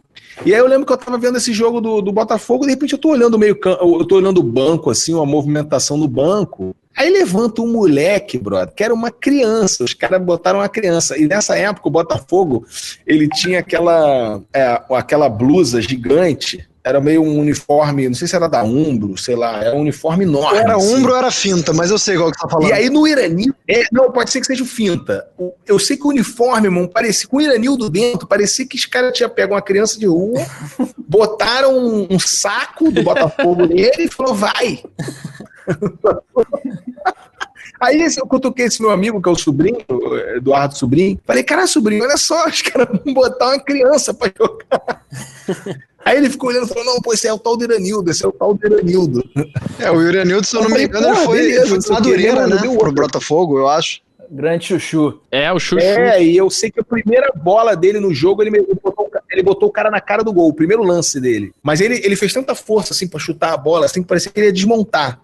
E aí eu lembro que eu tava vendo esse jogo do, do Botafogo, e de repente eu tô olhando meio eu tô olhando o banco, assim, uma movimentação no banco. Aí levanta um moleque, brother, que era uma criança. Os caras botaram uma criança. E nessa época o Botafogo, ele tinha aquela, é, aquela blusa gigante era meio um uniforme, não sei se era da Umbro, sei lá, era um uniforme enorme. Era assim. Umbro ou era finta, mas eu sei qual que tá falando. E aí no Iranil, é, não, pode ser que seja o finta. Eu sei que o uniforme, irmão, parecia, com o Iranildo dentro, parecia que os caras tinham pego uma criança de rua, botaram um, um saco do Botafogo nele e falou, vai. Aí eu cutuquei esse meu amigo, que é o sobrinho, Eduardo Sobrinho. Falei, cara, sobrinho, olha só, os caras vão botar uma criança pra jogar. Aí ele ficou olhando e falou: não, pô, esse é o tal do Iranildo, esse é o tal do Iranildo. É, o Iranildo, se eu não me engano, ele foi, beleza, foi Madureira, né? Pro Botafogo, eu acho. Grande chuchu. É, o chuchu. É, e eu sei que a primeira bola dele no jogo, ele, botou, ele botou o cara na cara do gol, o primeiro lance dele. Mas ele, ele fez tanta força, assim, pra chutar a bola, assim, que parecia que ele ia desmontar.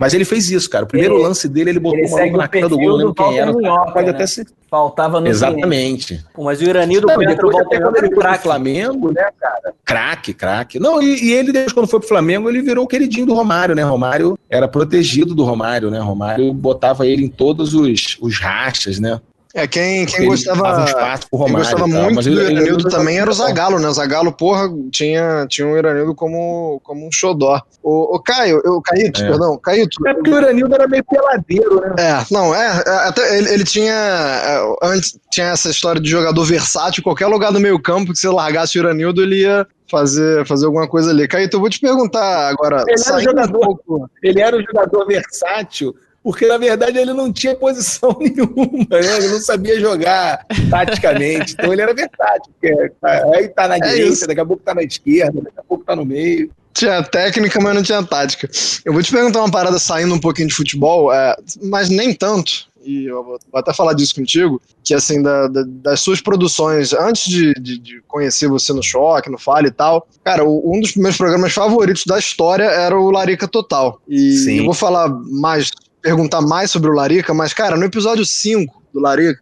Mas ele fez isso, cara. O primeiro ele, lance dele, ele botou ele uma na cara do gol, não quem era. Minhoca, pode né? até ser. Faltava no Exatamente. Pô, mas o Iranildo podia depois, até quando ele foi pro Flamengo, né, cara? Craque, craque. Não, e, e, ele, depois, quando foi pro Flamengo, ele virou o queridinho do Romário, né? Romário era protegido do Romário, né? Romário botava ele em todos os, os rachas, né? É, quem, quem gostava, um quem gostava muito do Iranildo também era o Zagallo, né? O Zagallo, porra, tinha, tinha o Iranildo como, como um xodó. O, o Caio, o Caíto, é. perdão, Caíto. É porque o Iranildo era meio peladeiro, né? É, não, é, é até ele, ele tinha, é, antes tinha essa história de jogador versátil, qualquer lugar do meio campo que você largasse o Iranildo, ele ia fazer, fazer alguma coisa ali. Caíto, eu vou te perguntar agora. Ele era, um jogador, um pouco... ele era um jogador versátil, porque na verdade ele não tinha posição nenhuma, né? ele não sabia jogar taticamente, então ele era versátil, porque aí tá na é direita, isso. daqui a pouco tá na esquerda, daqui a pouco tá no meio. Tinha técnica, mas não tinha tática. Eu vou te perguntar uma parada saindo um pouquinho de futebol, é, mas nem tanto, e eu vou, até falar disso contigo, que assim, da, da, das suas produções, antes de, de, de, conhecer você no Choque, no Fale e tal, cara, o, um dos meus programas favoritos da história era o Larica Total. E Sim. eu vou falar mais perguntar mais sobre o Larica, mas, cara, no episódio 5 do Larica,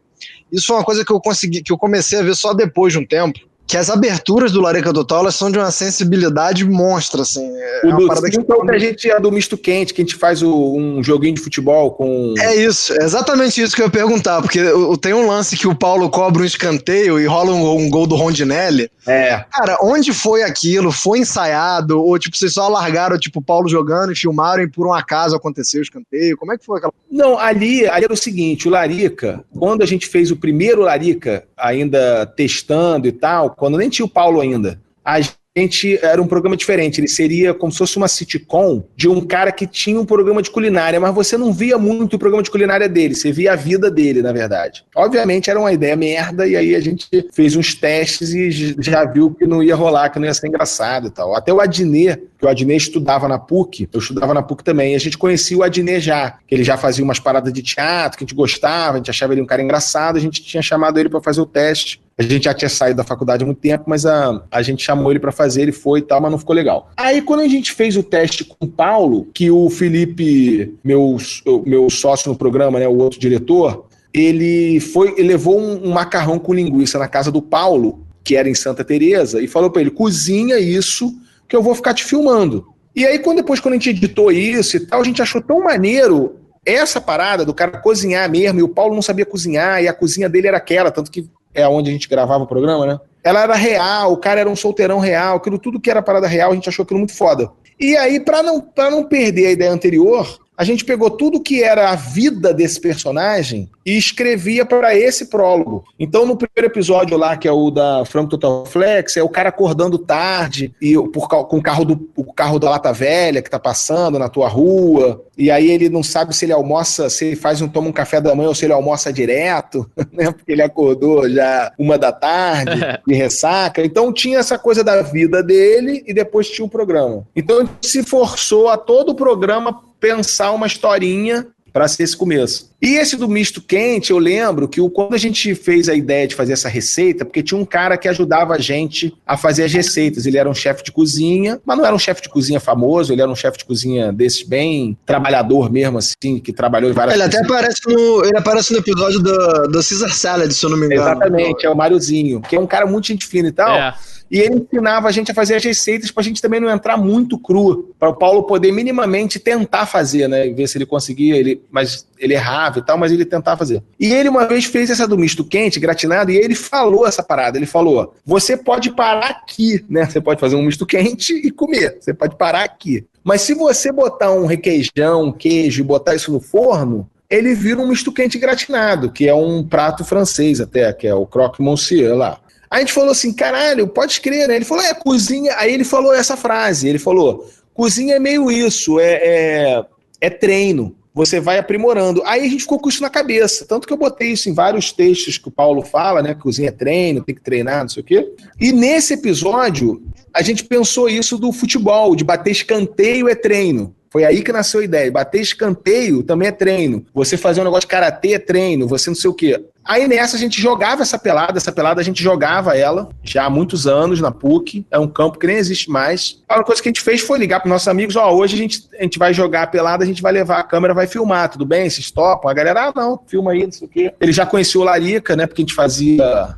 isso foi uma coisa que eu consegui, que eu comecei a ver só depois de um tempo que as aberturas do Larica Total elas são de uma sensibilidade monstra, assim. É o do que... Então, a gente é do misto quente, que a gente faz o, um joguinho de futebol com. É isso, é exatamente isso que eu ia perguntar, porque tem um lance que o Paulo cobra um escanteio e rola um, um gol do Rondinelli. É. Cara, onde foi aquilo? Foi ensaiado? Ou, tipo, vocês só largaram, tipo, o Paulo jogando e filmaram e por um acaso aconteceu o escanteio? Como é que foi aquela. Não, ali, ali era o seguinte: o Larica, quando a gente fez o primeiro Larica, ainda testando e tal, quando nem tinha o Paulo ainda, a gente era um programa diferente. Ele seria como se fosse uma sitcom de um cara que tinha um programa de culinária, mas você não via muito o programa de culinária dele, você via a vida dele, na verdade. Obviamente era uma ideia merda, e aí a gente fez uns testes e já viu que não ia rolar, que não ia ser engraçado e tal. Até o Adnet, que o Adnet estudava na PUC, eu estudava na PUC também, e a gente conhecia o Adnet já, que ele já fazia umas paradas de teatro, que a gente gostava, a gente achava ele um cara engraçado, a gente tinha chamado ele para fazer o teste. A gente já tinha saído da faculdade há muito tempo, mas a, a gente chamou ele para fazer, ele foi e tal, mas não ficou legal. Aí quando a gente fez o teste com o Paulo, que o Felipe, meu, meu sócio no programa, né, o outro diretor, ele foi, ele levou um, um macarrão com linguiça na casa do Paulo, que era em Santa Teresa, e falou para ele: cozinha isso que eu vou ficar te filmando. E aí, quando depois, quando a gente editou isso e tal, a gente achou tão maneiro essa parada do cara cozinhar mesmo, e o Paulo não sabia cozinhar, e a cozinha dele era aquela, tanto que é onde a gente gravava o programa, né? Ela era real, o cara era um solteirão real, aquilo tudo que era parada real, a gente achou aquilo muito foda. E aí, para não, pra não perder a ideia anterior, a gente pegou tudo que era a vida desse personagem e escrevia para esse prólogo. Então, no primeiro episódio lá, que é o da Franco Total Flex, é o cara acordando tarde e por, com o carro, do, o carro da lata velha que tá passando na tua rua, e aí ele não sabe se ele almoça, se ele faz um toma um café da manhã ou se ele almoça direto, né? Porque ele acordou já uma da tarde e ressaca. Então tinha essa coisa da vida dele e depois tinha o programa. Então se forçou a todo o programa pensar uma historinha para ser esse começo. E esse do misto quente, eu lembro que o, quando a gente fez a ideia de fazer essa receita, porque tinha um cara que ajudava a gente a fazer as receitas. Ele era um chefe de cozinha, mas não era um chefe de cozinha famoso, ele era um chefe de cozinha desses bem trabalhador mesmo, assim, que trabalhou em várias Ele até aparece no, ele aparece no episódio do, do Caesar Salad, se eu não me engano. Exatamente, é o Máriozinho, que é um cara muito gente fina e tal. É. E ele ensinava a gente a fazer as receitas para a gente também não entrar muito cru, para o Paulo poder minimamente tentar fazer, né? Ver se ele conseguia, ele, mas ele errava e tal, mas ele tentava fazer. E ele uma vez fez essa do misto quente, gratinado, e ele falou essa parada. Ele falou: você pode parar aqui, né? Você pode fazer um misto quente e comer. Você pode parar aqui. Mas se você botar um requeijão, um queijo e botar isso no forno, ele vira um misto quente gratinado, que é um prato francês até, que é o croque monsieur lá. A gente falou assim, caralho, pode crer, né? Ele falou, é, cozinha. Aí ele falou essa frase, ele falou, cozinha é meio isso, é, é, é treino. Você vai aprimorando. Aí a gente ficou com isso na cabeça. Tanto que eu botei isso em vários textos que o Paulo fala, né? Cozinha é treino, tem que treinar, não sei o quê. E nesse episódio, a gente pensou isso do futebol, de bater escanteio é treino. Foi aí que nasceu a ideia. Bater escanteio também é treino. Você fazer um negócio de karatê é treino, você não sei o quê. Aí nessa a gente jogava essa pelada, essa pelada a gente jogava ela já há muitos anos na PUC, é um campo que nem existe mais. A coisa que a gente fez foi ligar para nossos amigos, ó, oh, hoje a gente, a gente vai jogar a pelada, a gente vai levar a câmera, vai filmar, tudo bem? Vocês topam? A galera, ah, não, filma aí, não sei o quê. Ele já conhecia o Larica, né, porque a gente fazia...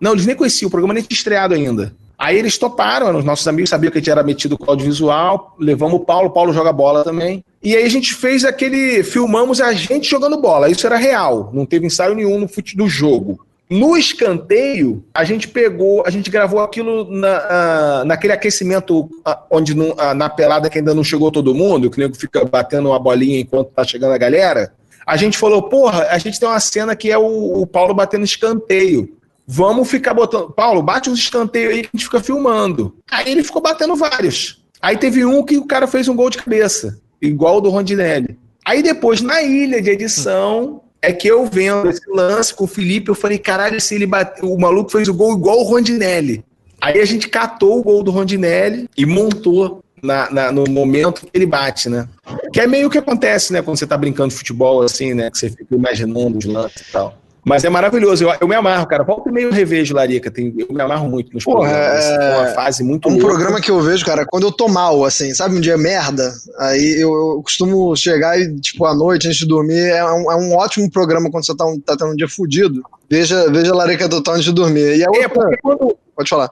Não, eles nem conheciam, o programa nem tinha estreado ainda. Aí eles toparam, os nossos amigos sabiam que a gente era metido com audiovisual, levamos o Paulo, o Paulo joga bola também. E aí a gente fez aquele. Filmamos a gente jogando bola. Isso era real, não teve ensaio nenhum no fute do jogo. No escanteio, a gente pegou, a gente gravou aquilo na, naquele aquecimento onde não, na pelada que ainda não chegou todo mundo, que o nego fica batendo uma bolinha enquanto tá chegando a galera. A gente falou, porra, a gente tem uma cena que é o, o Paulo batendo escanteio. Vamos ficar botando. Paulo, bate uns escanteios aí que a gente fica filmando. Aí ele ficou batendo vários. Aí teve um que o cara fez um gol de cabeça, igual o do Rondinelli. Aí depois, na ilha de edição, é que eu vendo esse lance com o Felipe, eu falei, caralho, se ele bate... o maluco fez o gol igual o Rondinelli. Aí a gente catou o gol do Rondinelli e montou na, na, no momento que ele bate, né? Que é meio que acontece, né? Quando você tá brincando de futebol, assim, né? Que você fica imaginando os lances e tal. Mas é maravilhoso, eu, eu me amarro, cara. Volta e meio revejo Larica, tem, eu me amarro muito nos Porra, programas. É... uma fase muito Um louca. programa que eu vejo, cara, quando eu tô mal, assim, sabe, um dia merda, aí eu, eu costumo chegar e, tipo, à noite, antes de dormir, é um, é um ótimo programa quando você tá, tá tendo um dia fudido. Veja, veja Larica Total antes de dormir. E a é, outra... É, porque quando, Pode falar.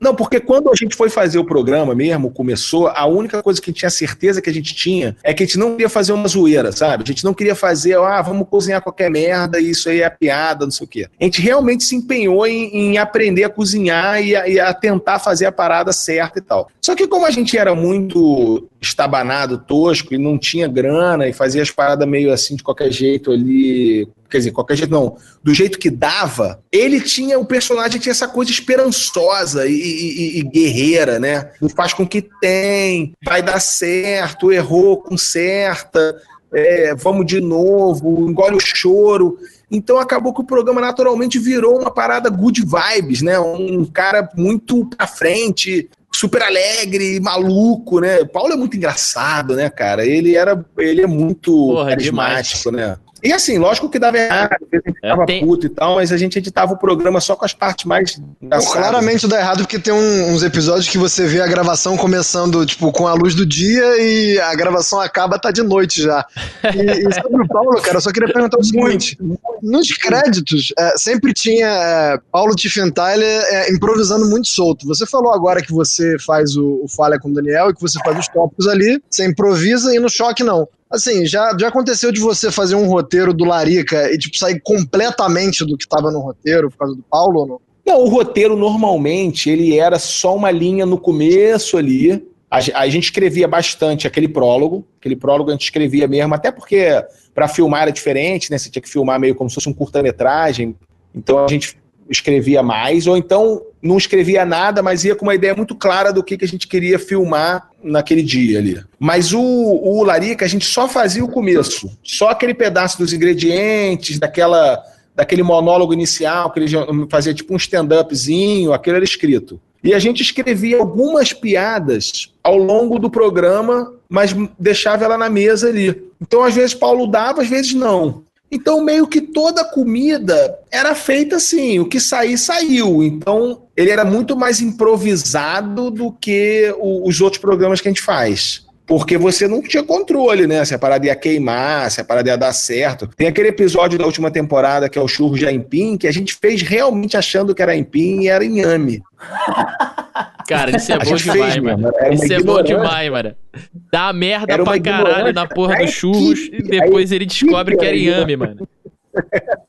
Não, porque quando a gente foi fazer o programa mesmo, começou, a única coisa que a gente tinha certeza que a gente tinha é que a gente não queria fazer uma zoeira, sabe? A gente não queria fazer, ah, vamos cozinhar qualquer merda, isso aí é piada, não sei o quê. A gente realmente se empenhou em, em aprender a cozinhar e a, e a, tentar fazer a parada certa e tal. Só que como a gente era muito estabanado, tosco e não tinha grana e fazia as paradas meio assim de qualquer jeito ali, quer dizer, qualquer jeito não, do jeito que dava, ele tinha, o personagem tinha essa coisa esperançosa e, e, e guerreira, né? Faz com que tem, vai dar certo, errou, conserta, é, vamos de novo, engole o choro. Então acabou que o programa naturalmente virou uma parada good vibes, né? Um cara muito pra frente, super alegre, maluco, né? Paulo é muito engraçado, né, cara? Ele era, ele é muito Porra, carismático, demais. né? E assim, lógico que dava errado, a gente é, tava tem... puto e tal, mas a gente editava o programa só com as partes mais engraçadas. Claramente dá errado porque tem um, uns episódios que você vê a gravação começando, tipo, com a luz do dia e a gravação acaba, tá de noite já. E, e sobre o Paulo, cara, eu só queria perguntar o seguinte: nos créditos, é, sempre tinha é, Paulo Tiffenthaler é, improvisando muito solto. Você falou agora que você faz o, o Falha com o Daniel e que você faz os tópicos ali, você improvisa e no choque não. Assim, já, já aconteceu de você fazer um roteiro do Larica e, tipo, sair completamente do que tava no roteiro por causa do Paulo ou não? Não, o roteiro normalmente ele era só uma linha no começo ali. A, a gente escrevia bastante aquele prólogo. Aquele prólogo a gente escrevia mesmo, até porque para filmar era diferente, né? Você tinha que filmar meio como se fosse um curta-metragem. Então a gente escrevia mais, ou então não escrevia nada, mas ia com uma ideia muito clara do que, que a gente queria filmar naquele dia ali. Mas o, o Larica, a gente só fazia o começo, só aquele pedaço dos ingredientes, daquela, daquele monólogo inicial, que ele fazia tipo um stand-upzinho, aquilo era escrito. E a gente escrevia algumas piadas ao longo do programa, mas deixava ela na mesa ali. Então, às vezes, Paulo dava, às vezes não. Então, meio que toda comida era feita assim, o que sair, saiu. Então, ele era muito mais improvisado do que o, os outros programas que a gente faz. Porque você não tinha controle, né? Se a parada ia queimar, se a parada ia dar certo. Tem aquele episódio da última temporada que é o churro de aipim, que a gente fez realmente achando que era aipim e era inhame. Cara, isso é bom demais, mano. Isso é bom demais, mano. Dá merda pra caralho na porra dos churros e depois ele descobre que era inhame, mano.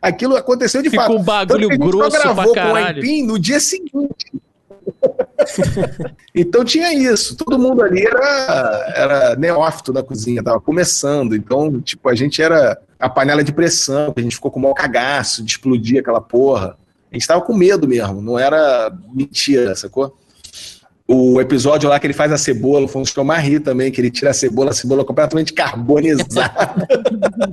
Aquilo aconteceu de Fica fato. um bagulho grosso pra com caralho. aipim no dia seguinte. então tinha isso. Todo mundo ali era, era neófito na cozinha, tava começando. Então, tipo, a gente era a panela de pressão, a gente ficou com o maior cagaço de explodir aquela porra. A gente tava com medo mesmo, não era mentira, sacou? O episódio lá que ele faz a cebola, foi um dos que eu mais ri também, que ele tira a cebola, a cebola completamente carbonizada.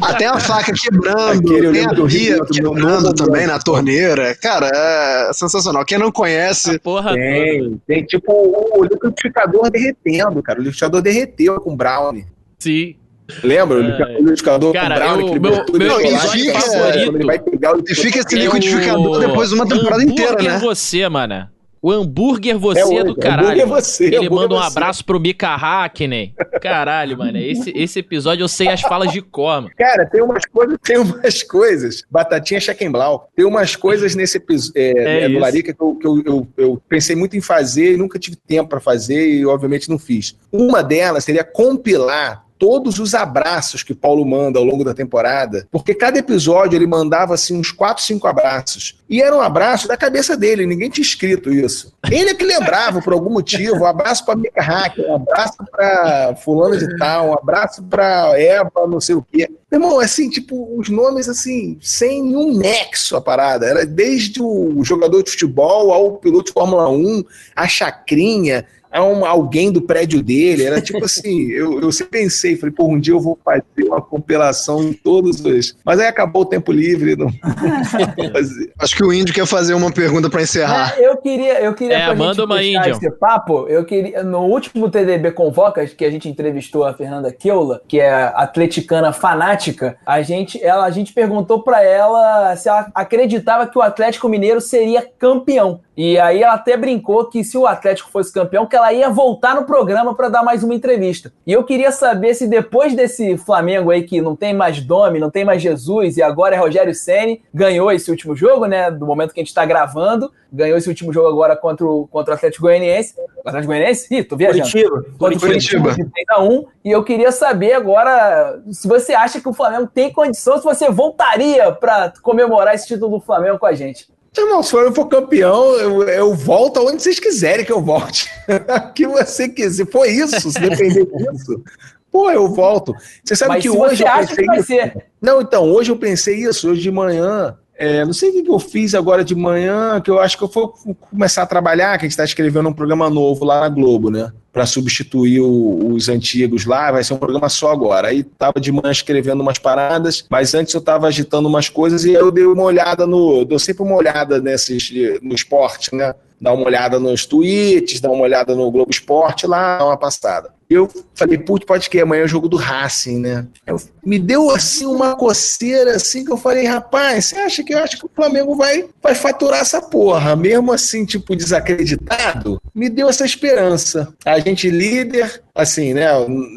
Até a faca quebrando, Aquele eu tem a pia quebrando também na torneira. Cara, é sensacional. Quem não conhece, A porra toda. Tem, tem tipo o liquidificador derretendo, cara. O liquidificador derreteu com brownie. Sim. Lembra? O liquidificador Cara, com brownie, eu- que meu- meu episódio favorito- quando ele vai pegar o e fica esse É liquidificador o depois de uma temporada inteira, né? você, mano. O hambúrguer você É é, hoje, do hambúrguer caralho. é mano. você, Ele hambúrguer manda um é você. abraço pro Mika Hackney. Caralho, mano. Esse, esse episódio eu sei as falas de cor, mano. Cara, tem umas coisas, tem umas coisas. Batatinha Chequemblau. Tem umas coisas nesse episódio é, É né, do. Larica que, eu, que eu, eu, eu pensei muito em fazer e nunca tive tempo pra fazer e obviamente não fiz. Uma delas seria compilar todos os abraços que Paulo manda ao longo da temporada, porque cada episódio ele mandava assim uns 4, 5 abraços. E era um abraço da cabeça dele, ninguém tinha escrito isso. Ele é que lembrava por algum motivo, um abraço para Mika Hacker, um abraço para fulano de tal, um abraço para Eva, não sei o quê. Meu irmão, assim, tipo, os nomes assim, sem nenhum nexo a parada. Era desde o jogador de futebol ao piloto de Fórmula 1, a chacrinha, a um, alguém do prédio dele. Era tipo assim, eu, eu sempre pensei, falei, pô, um dia eu vou fazer uma compilação em todos os. Mas aí acabou o tempo livre, não. Acho que o Índio quer fazer uma pergunta pra encerrar. É, eu queria, eu queria É, pra manda gente uma Indião. esse papo, eu queria, no último TDB Convocas, que a gente entrevistou a Fernanda Keula, que é atleticana fanática, a gente, ela, a gente perguntou pra ela se ela acreditava que o Atlético Mineiro seria campeão. E aí ela até brincou que se o Atlético fosse campeão, que ela ia voltar no programa pra dar mais uma entrevista. E eu queria saber se depois desse Flamengo aí que não tem mais Domi, não tem mais Jesus e agora é Rogério Ceni, ganhou esse último jogo, né, do momento que a gente tá gravando, ganhou esse último jogo agora contra o, contra o Atlético Goianiense. O Atlético Goianiense? Ih, tô viajando. Curitiba. Contra Curitiba. Curitiba de 3 a 1. E eu queria saber agora se você acha que o Flamengo tem condição, se você voltaria pra comemorar esse título do Flamengo com a gente. Irmão, se eu for campeão, eu, eu volto aonde vocês quiserem que eu volte. que você quiser. Foi isso, se depender disso. Pô, eu volto. Você sabe Mas que hoje você eu acha que pensei vai isso. ser. Não, então, hoje eu pensei isso, hoje de manhã. É, não sei o que eu fiz agora de manhã, que eu acho que eu vou começar a trabalhar, que a gente está escrevendo um programa novo lá na Globo, né? Para substituir o- os antigos lá, vai ser um programa só agora. Aí tava de manhã escrevendo umas paradas, mas antes eu tava agitando umas coisas e eu dei uma olhada no. Dou sempre uma olhada nesses, no esporte, né? Dá uma olhada nos tweets, dá uma olhada no Globo Esporte lá, dá uma passada. Eu falei, putz, pode que amanhã é o jogo do Racing, né? Eu- me deu assim uma coceira assim que eu falei, rapaz, você acha que eu acho que o Flamengo vai, vai faturar essa porra? Mesmo assim, tipo, desacreditado, me deu essa esperança. A gente líder, assim, né?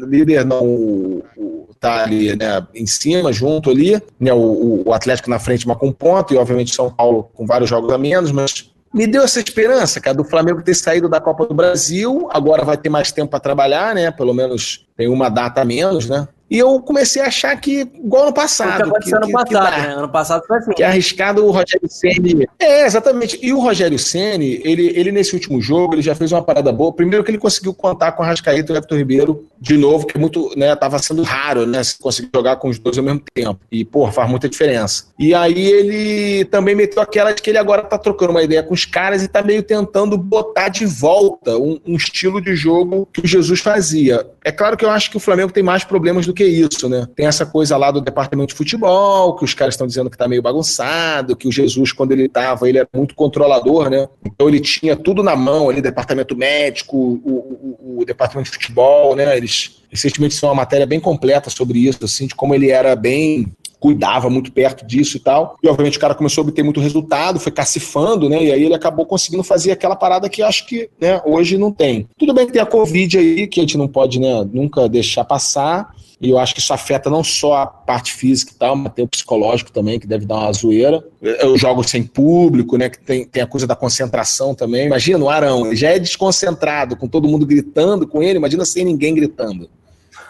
Líder não o- o- tá ali, né, em cima, junto ali, né? O, o Atlético na frente, mas com ponto, e obviamente São Paulo com vários jogos a menos, mas me deu essa esperança, cara, do Flamengo ter saído da Copa do Brasil, agora vai ter mais tempo para trabalhar, né? Pelo menos tem uma data a menos, né? E eu comecei a achar que, igual ano passado. Que, que, ano que, passado, que né? Ano passado foi assim. Que é arriscado o Rogério Ceni. É, exatamente. E o Rogério Ceni, ele, ele nesse último jogo, ele já fez uma parada boa. Primeiro que ele conseguiu contar com o Rascaeta e o Hector Ribeiro de novo, que é muito, né, tava sendo raro, né, se conseguir jogar com os dois ao mesmo tempo. E, pô, faz muita diferença. E aí ele também meteu aquela de que ele agora tá trocando uma ideia com os caras e tá meio tentando botar de volta um, um estilo de jogo que o Jesus fazia. É claro que eu acho que o Flamengo tem mais problemas do que isso, né? Tem essa coisa lá do departamento de futebol, que os caras estão dizendo que tá meio bagunçado, que o Jesus, quando ele tava, ele era muito controlador, né? Então ele tinha tudo na mão ali, departamento médico, o, o, o departamento de futebol, né? Eles recentemente fizeram uma matéria bem completa sobre isso, assim, de como ele era bem cuidava muito perto disso e tal. E obviamente o cara começou a obter muito resultado, foi cacifando, né? E aí ele acabou conseguindo fazer aquela parada que acho que né, hoje não tem. Tudo bem que tem a Covid aí, que a gente não pode né, nunca deixar passar. E eu acho que isso afeta não só a parte física e tal, mas tem o psicológico também, que deve dar uma zoeira. Eu jogo sem público, né? Que tem, tem a coisa da concentração também. Imagina o Arão, ele já é desconcentrado, com todo mundo gritando com ele, imagina sem ninguém gritando.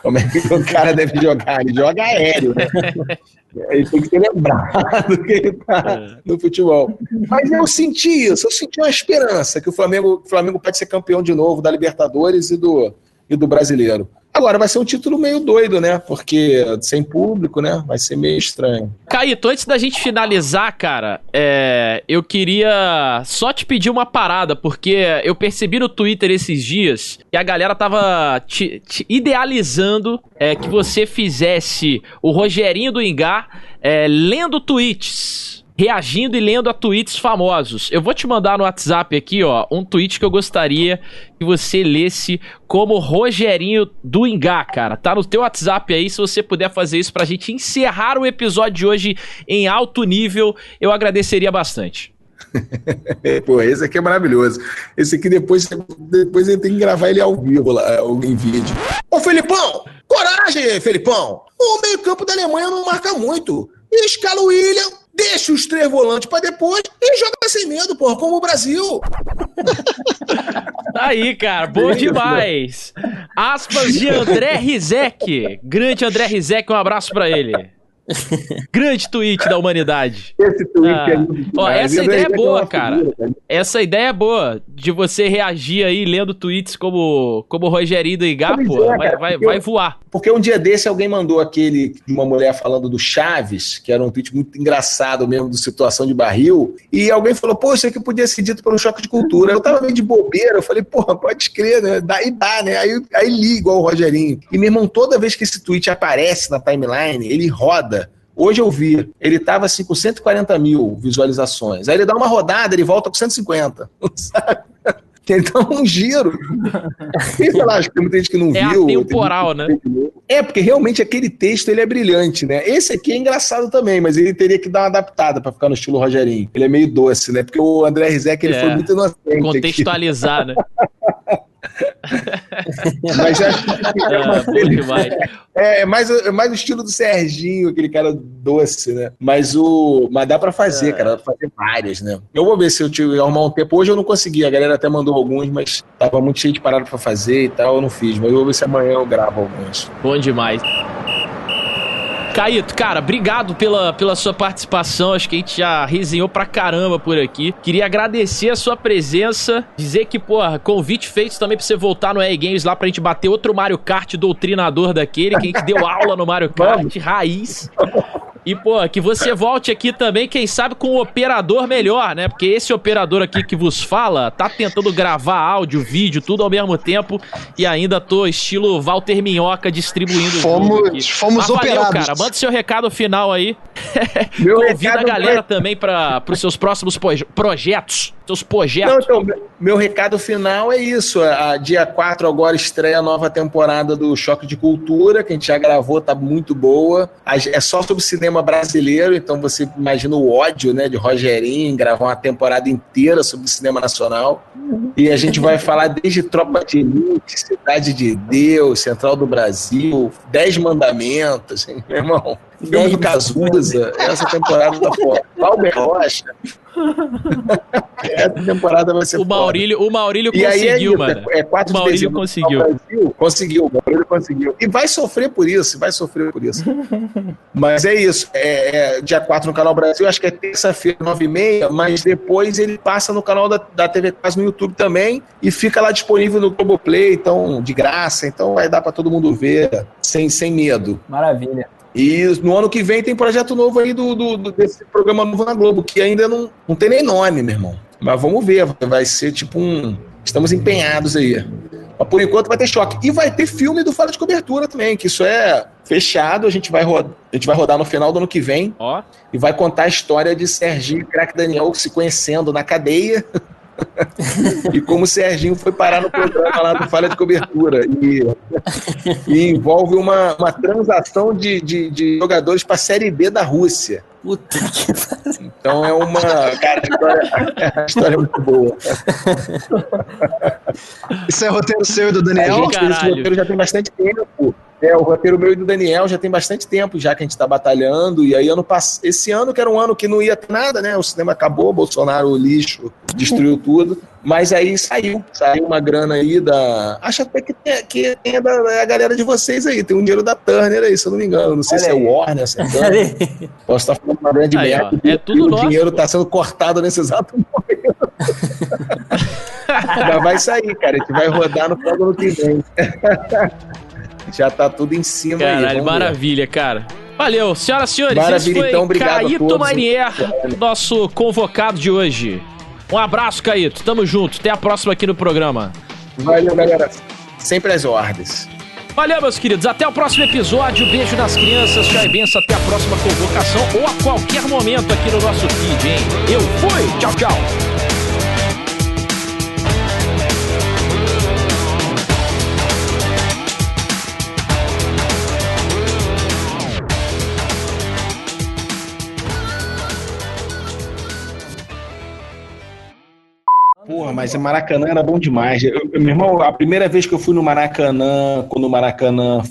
Como é que o cara deve jogar? Ele joga aéreo, né? Ele tem que ser lembrado que ele tá é. no futebol. Mas eu senti isso, eu senti uma esperança que o Flamengo, o Flamengo pode ser campeão de novo da Libertadores e do, e do Brasileiro. Agora vai ser um título meio doido, né? Porque sem público, né? Vai ser meio estranho. Caíto, antes da gente finalizar, cara, é... eu queria só te pedir uma parada, porque eu percebi no Twitter esses dias que a galera tava te, te idealizando é, que você fizesse o Rogerinho do Engar é, lendo tweets reagindo e lendo a tweets famosos. Eu vou te mandar no WhatsApp aqui, ó, um tweet que eu gostaria que você lesse como Rogerinho do Ingá, cara. Tá no teu WhatsApp aí, se você puder fazer isso pra gente encerrar o episódio de hoje em alto nível, eu agradeceria bastante. Pô, esse aqui é maravilhoso. Esse aqui depois, depois ele tem que gravar ele ao vivo lá, em vídeo. Ô Felipão! Coragem, Felipão! O meio-campo da Alemanha não marca muito. Escala o William, Deixa os três volantes para depois e joga sem medo, porra, como o Brasil. Tá aí, cara, bom demais. Aspas de André Rizek. Grande André Rizek, um abraço para ele. Grande tweet da humanidade. Esse tweet ah. é muito Ó, essa ideia é boa, cara. Essa ideia é boa de você reagir aí lendo tweets como, como Rogerinho do Igá, pô, é, vai, vai, vai voar. Porque um dia desse alguém mandou aquele de uma mulher falando do Chaves, que era um tweet muito engraçado mesmo, do situação de barril, e alguém falou, pô, isso aqui podia ser dito pelo choque de cultura. Eu tava meio de bobeira, eu falei, porra, pode crer, né? Daí dá, né? Aí, aí li igual o Rogerinho. E, meu irmão, toda vez que esse tweet aparece na timeline, ele roda Hoje eu vi, ele estava assim com 140 mil visualizações. Aí ele dá uma rodada, ele volta com 150. Sabe? Ele dá um giro. Sei lá, acho que tem muita gente que não é viu. É temporal, né? É, porque realmente aquele texto ele é brilhante, né? Esse aqui é engraçado também, mas ele teria que dar uma adaptada para ficar no estilo Rogerinho. Ele é meio doce, né? Porque o André Rizek ele é. foi muito inocente. Contextualizar, aqui. né? Mas acho que é, é, mais, é mais o estilo do Serginho, aquele cara doce, né? Mas o. Mas dá pra fazer, é. cara. Dá pra fazer várias, né? Eu vou ver se eu te arrumar um tempo. Hoje eu não consegui, a galera até mandou alguns, mas tava muito cheio de parada pra fazer e tal, eu não fiz. Mas eu vou ver se amanhã eu gravo alguns. Bom demais. Caíto, cara, obrigado pela, pela sua participação. Acho que a gente já resenhou pra caramba por aqui. Queria agradecer a sua presença. Dizer que, porra, convite feito também pra você voltar no EA Games lá pra gente bater outro Mario Kart doutrinador daquele, que a gente deu aula no Mario Kart, raiz. E, pô, que você volte aqui também, quem sabe, com um operador melhor, né? Porque esse operador aqui que vos fala tá tentando gravar áudio, vídeo, tudo ao mesmo tempo e ainda tô estilo Walter Minhoca distribuindo Fomos, fomos Mas valeu, operados. cara. Manda seu recado final aí. Meu Convida a galera foi... também para os seus próximos projetos seus projetos. Não, então, meu recado final é isso. A, dia 4 agora estreia a nova temporada do Choque de Cultura, que a gente já gravou, tá muito boa. É só sobre cinema brasileiro, então você imagina o ódio né, de Rogerinho, gravar uma temporada inteira sobre cinema nacional. E a gente vai falar desde Tropa de Elite, Cidade de Deus, Central do Brasil, Dez Mandamentos, meu irmão Filme do Cazuza, essa temporada tá fora. Valber Rocha. essa temporada vai ser O Maurílio, o Maurílio E aí é conseguiu, isso, mano. é, quatro O Maurílio conseguiu. Brasil. Conseguiu, o Maurílio conseguiu. E vai sofrer por isso, vai sofrer por isso. mas é isso. É, é dia 4 no Canal Brasil, acho que é terça-feira, 9h30, mas depois ele passa no canal da, da TV Quase no YouTube também e fica lá disponível no Globoplay, então, de graça. Então vai dar pra todo mundo ver sem, sem medo. Maravilha. E no ano que vem tem projeto novo aí do, do- do- desse programa novo na Globo, que ainda não, não tem nem nome, meu irmão. Mas vamos ver, vai ser tipo um. Estamos empenhados aí. Mas por enquanto vai ter choque. E vai ter filme do Fala de Cobertura também, que isso é fechado. A gente vai, rodar, a gente vai rodar no final do ano que vem Ó, e vai contar a história de Serginho e Crack Daniel se conhecendo na cadeia. e como o Serginho foi parar no programa lá do Falha de Cobertura. E, e envolve uma, uma transação de, de, de jogadores para a Série B da Rússia. Puta que. Então é uma. Cara, a história, a história é muito boa. Isso é roteiro seu e do A Daniel? gente fez esse roteiro já tem bastante tempo. É, o roteiro meu e do Daniel já tem bastante tempo, já que a gente está batalhando. E aí, ano pass... esse ano, que era um ano que não ia ter nada, né? O cinema acabou, Bolsonaro, o lixo, destruiu tudo. Mas aí saiu, saiu uma grana aí da. Acho até que tem, que tem da, da galera de vocês aí. Tem um dinheiro da Turner aí, se eu não me engano. Não sei Olha se é aí. o Warner, se é Turner. Posso estar falando uma grande Aí, merda. ó, é tudo o nosso, dinheiro está sendo cortado nesse exato momento. Já vai sair, cara. A gente vai rodar no final do ano que vem. Já tá tudo em cima aí. caralho, ver. maravilha, cara. Valeu, senhoras e senhores, Maravilha, esse foi então, obrigado Caíto. Manier, nosso convocado de hoje. Um abraço, Caíto. Tamo junto. Até a próxima aqui no programa. Valeu, galera. Sempre às ordens. Valeu, meus queridos. Até o próximo episódio. Beijo nas crianças. Tchau e benção. Até a próxima convocação ou a qualquer momento aqui no nosso feed, hein? Eu fui. Tchau, tchau. Porra, mas o Maracanã era bom demais. Eu- eu- meu irmão, a primeira vez que eu fui no Maracanã, quando o Maracanã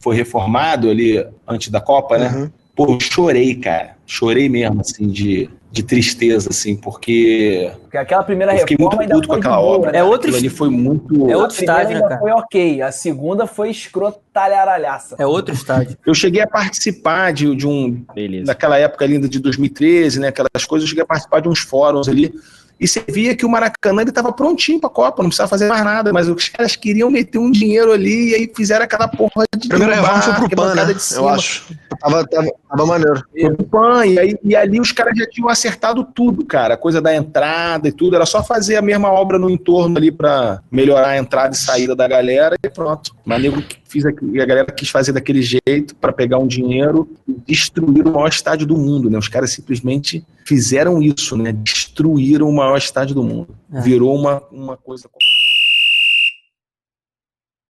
foi reformado ali antes da Copa, né? Uhum. Pô, eu chorei, cara. Chorei mesmo, assim, de, de tristeza, assim, porque Porque aquela primeira eu fiquei reforma muito ainda puto com aquela boa, obra. né? É outro, Aquilo ali foi muito. É outro estádio, né, cara? foi ok, a segunda foi escrotalharalhaça. é outro estádio. Eu cheguei a participar de, de um. Beleza. Naquela época linda de 2013, né? Aquelas coisas, eu cheguei a participar de uns fóruns ali. E você via que o Maracanã ele estava prontinho para a Copa, não precisava fazer mais nada, mas os caras queriam meter um dinheiro ali e aí fizeram aquela porra de Primeira derrubar foi pro PAN, né? Eu acho. Tava, tava, tava maneiro. Pro PAN, e, aí, e ali os caras já tinham acertado tudo, cara. A coisa da entrada e tudo. Era só fazer a mesma obra no entorno ali para melhorar a entrada e saída da galera e pronto. Mas nego fiz aqui, a galera quis fazer daquele jeito para pegar um dinheiro e destruir o maior estádio do mundo, né? Os caras simplesmente fizeram isso, né? Destruíram o maior estádio do mundo. É. Virou uma, uma coisa.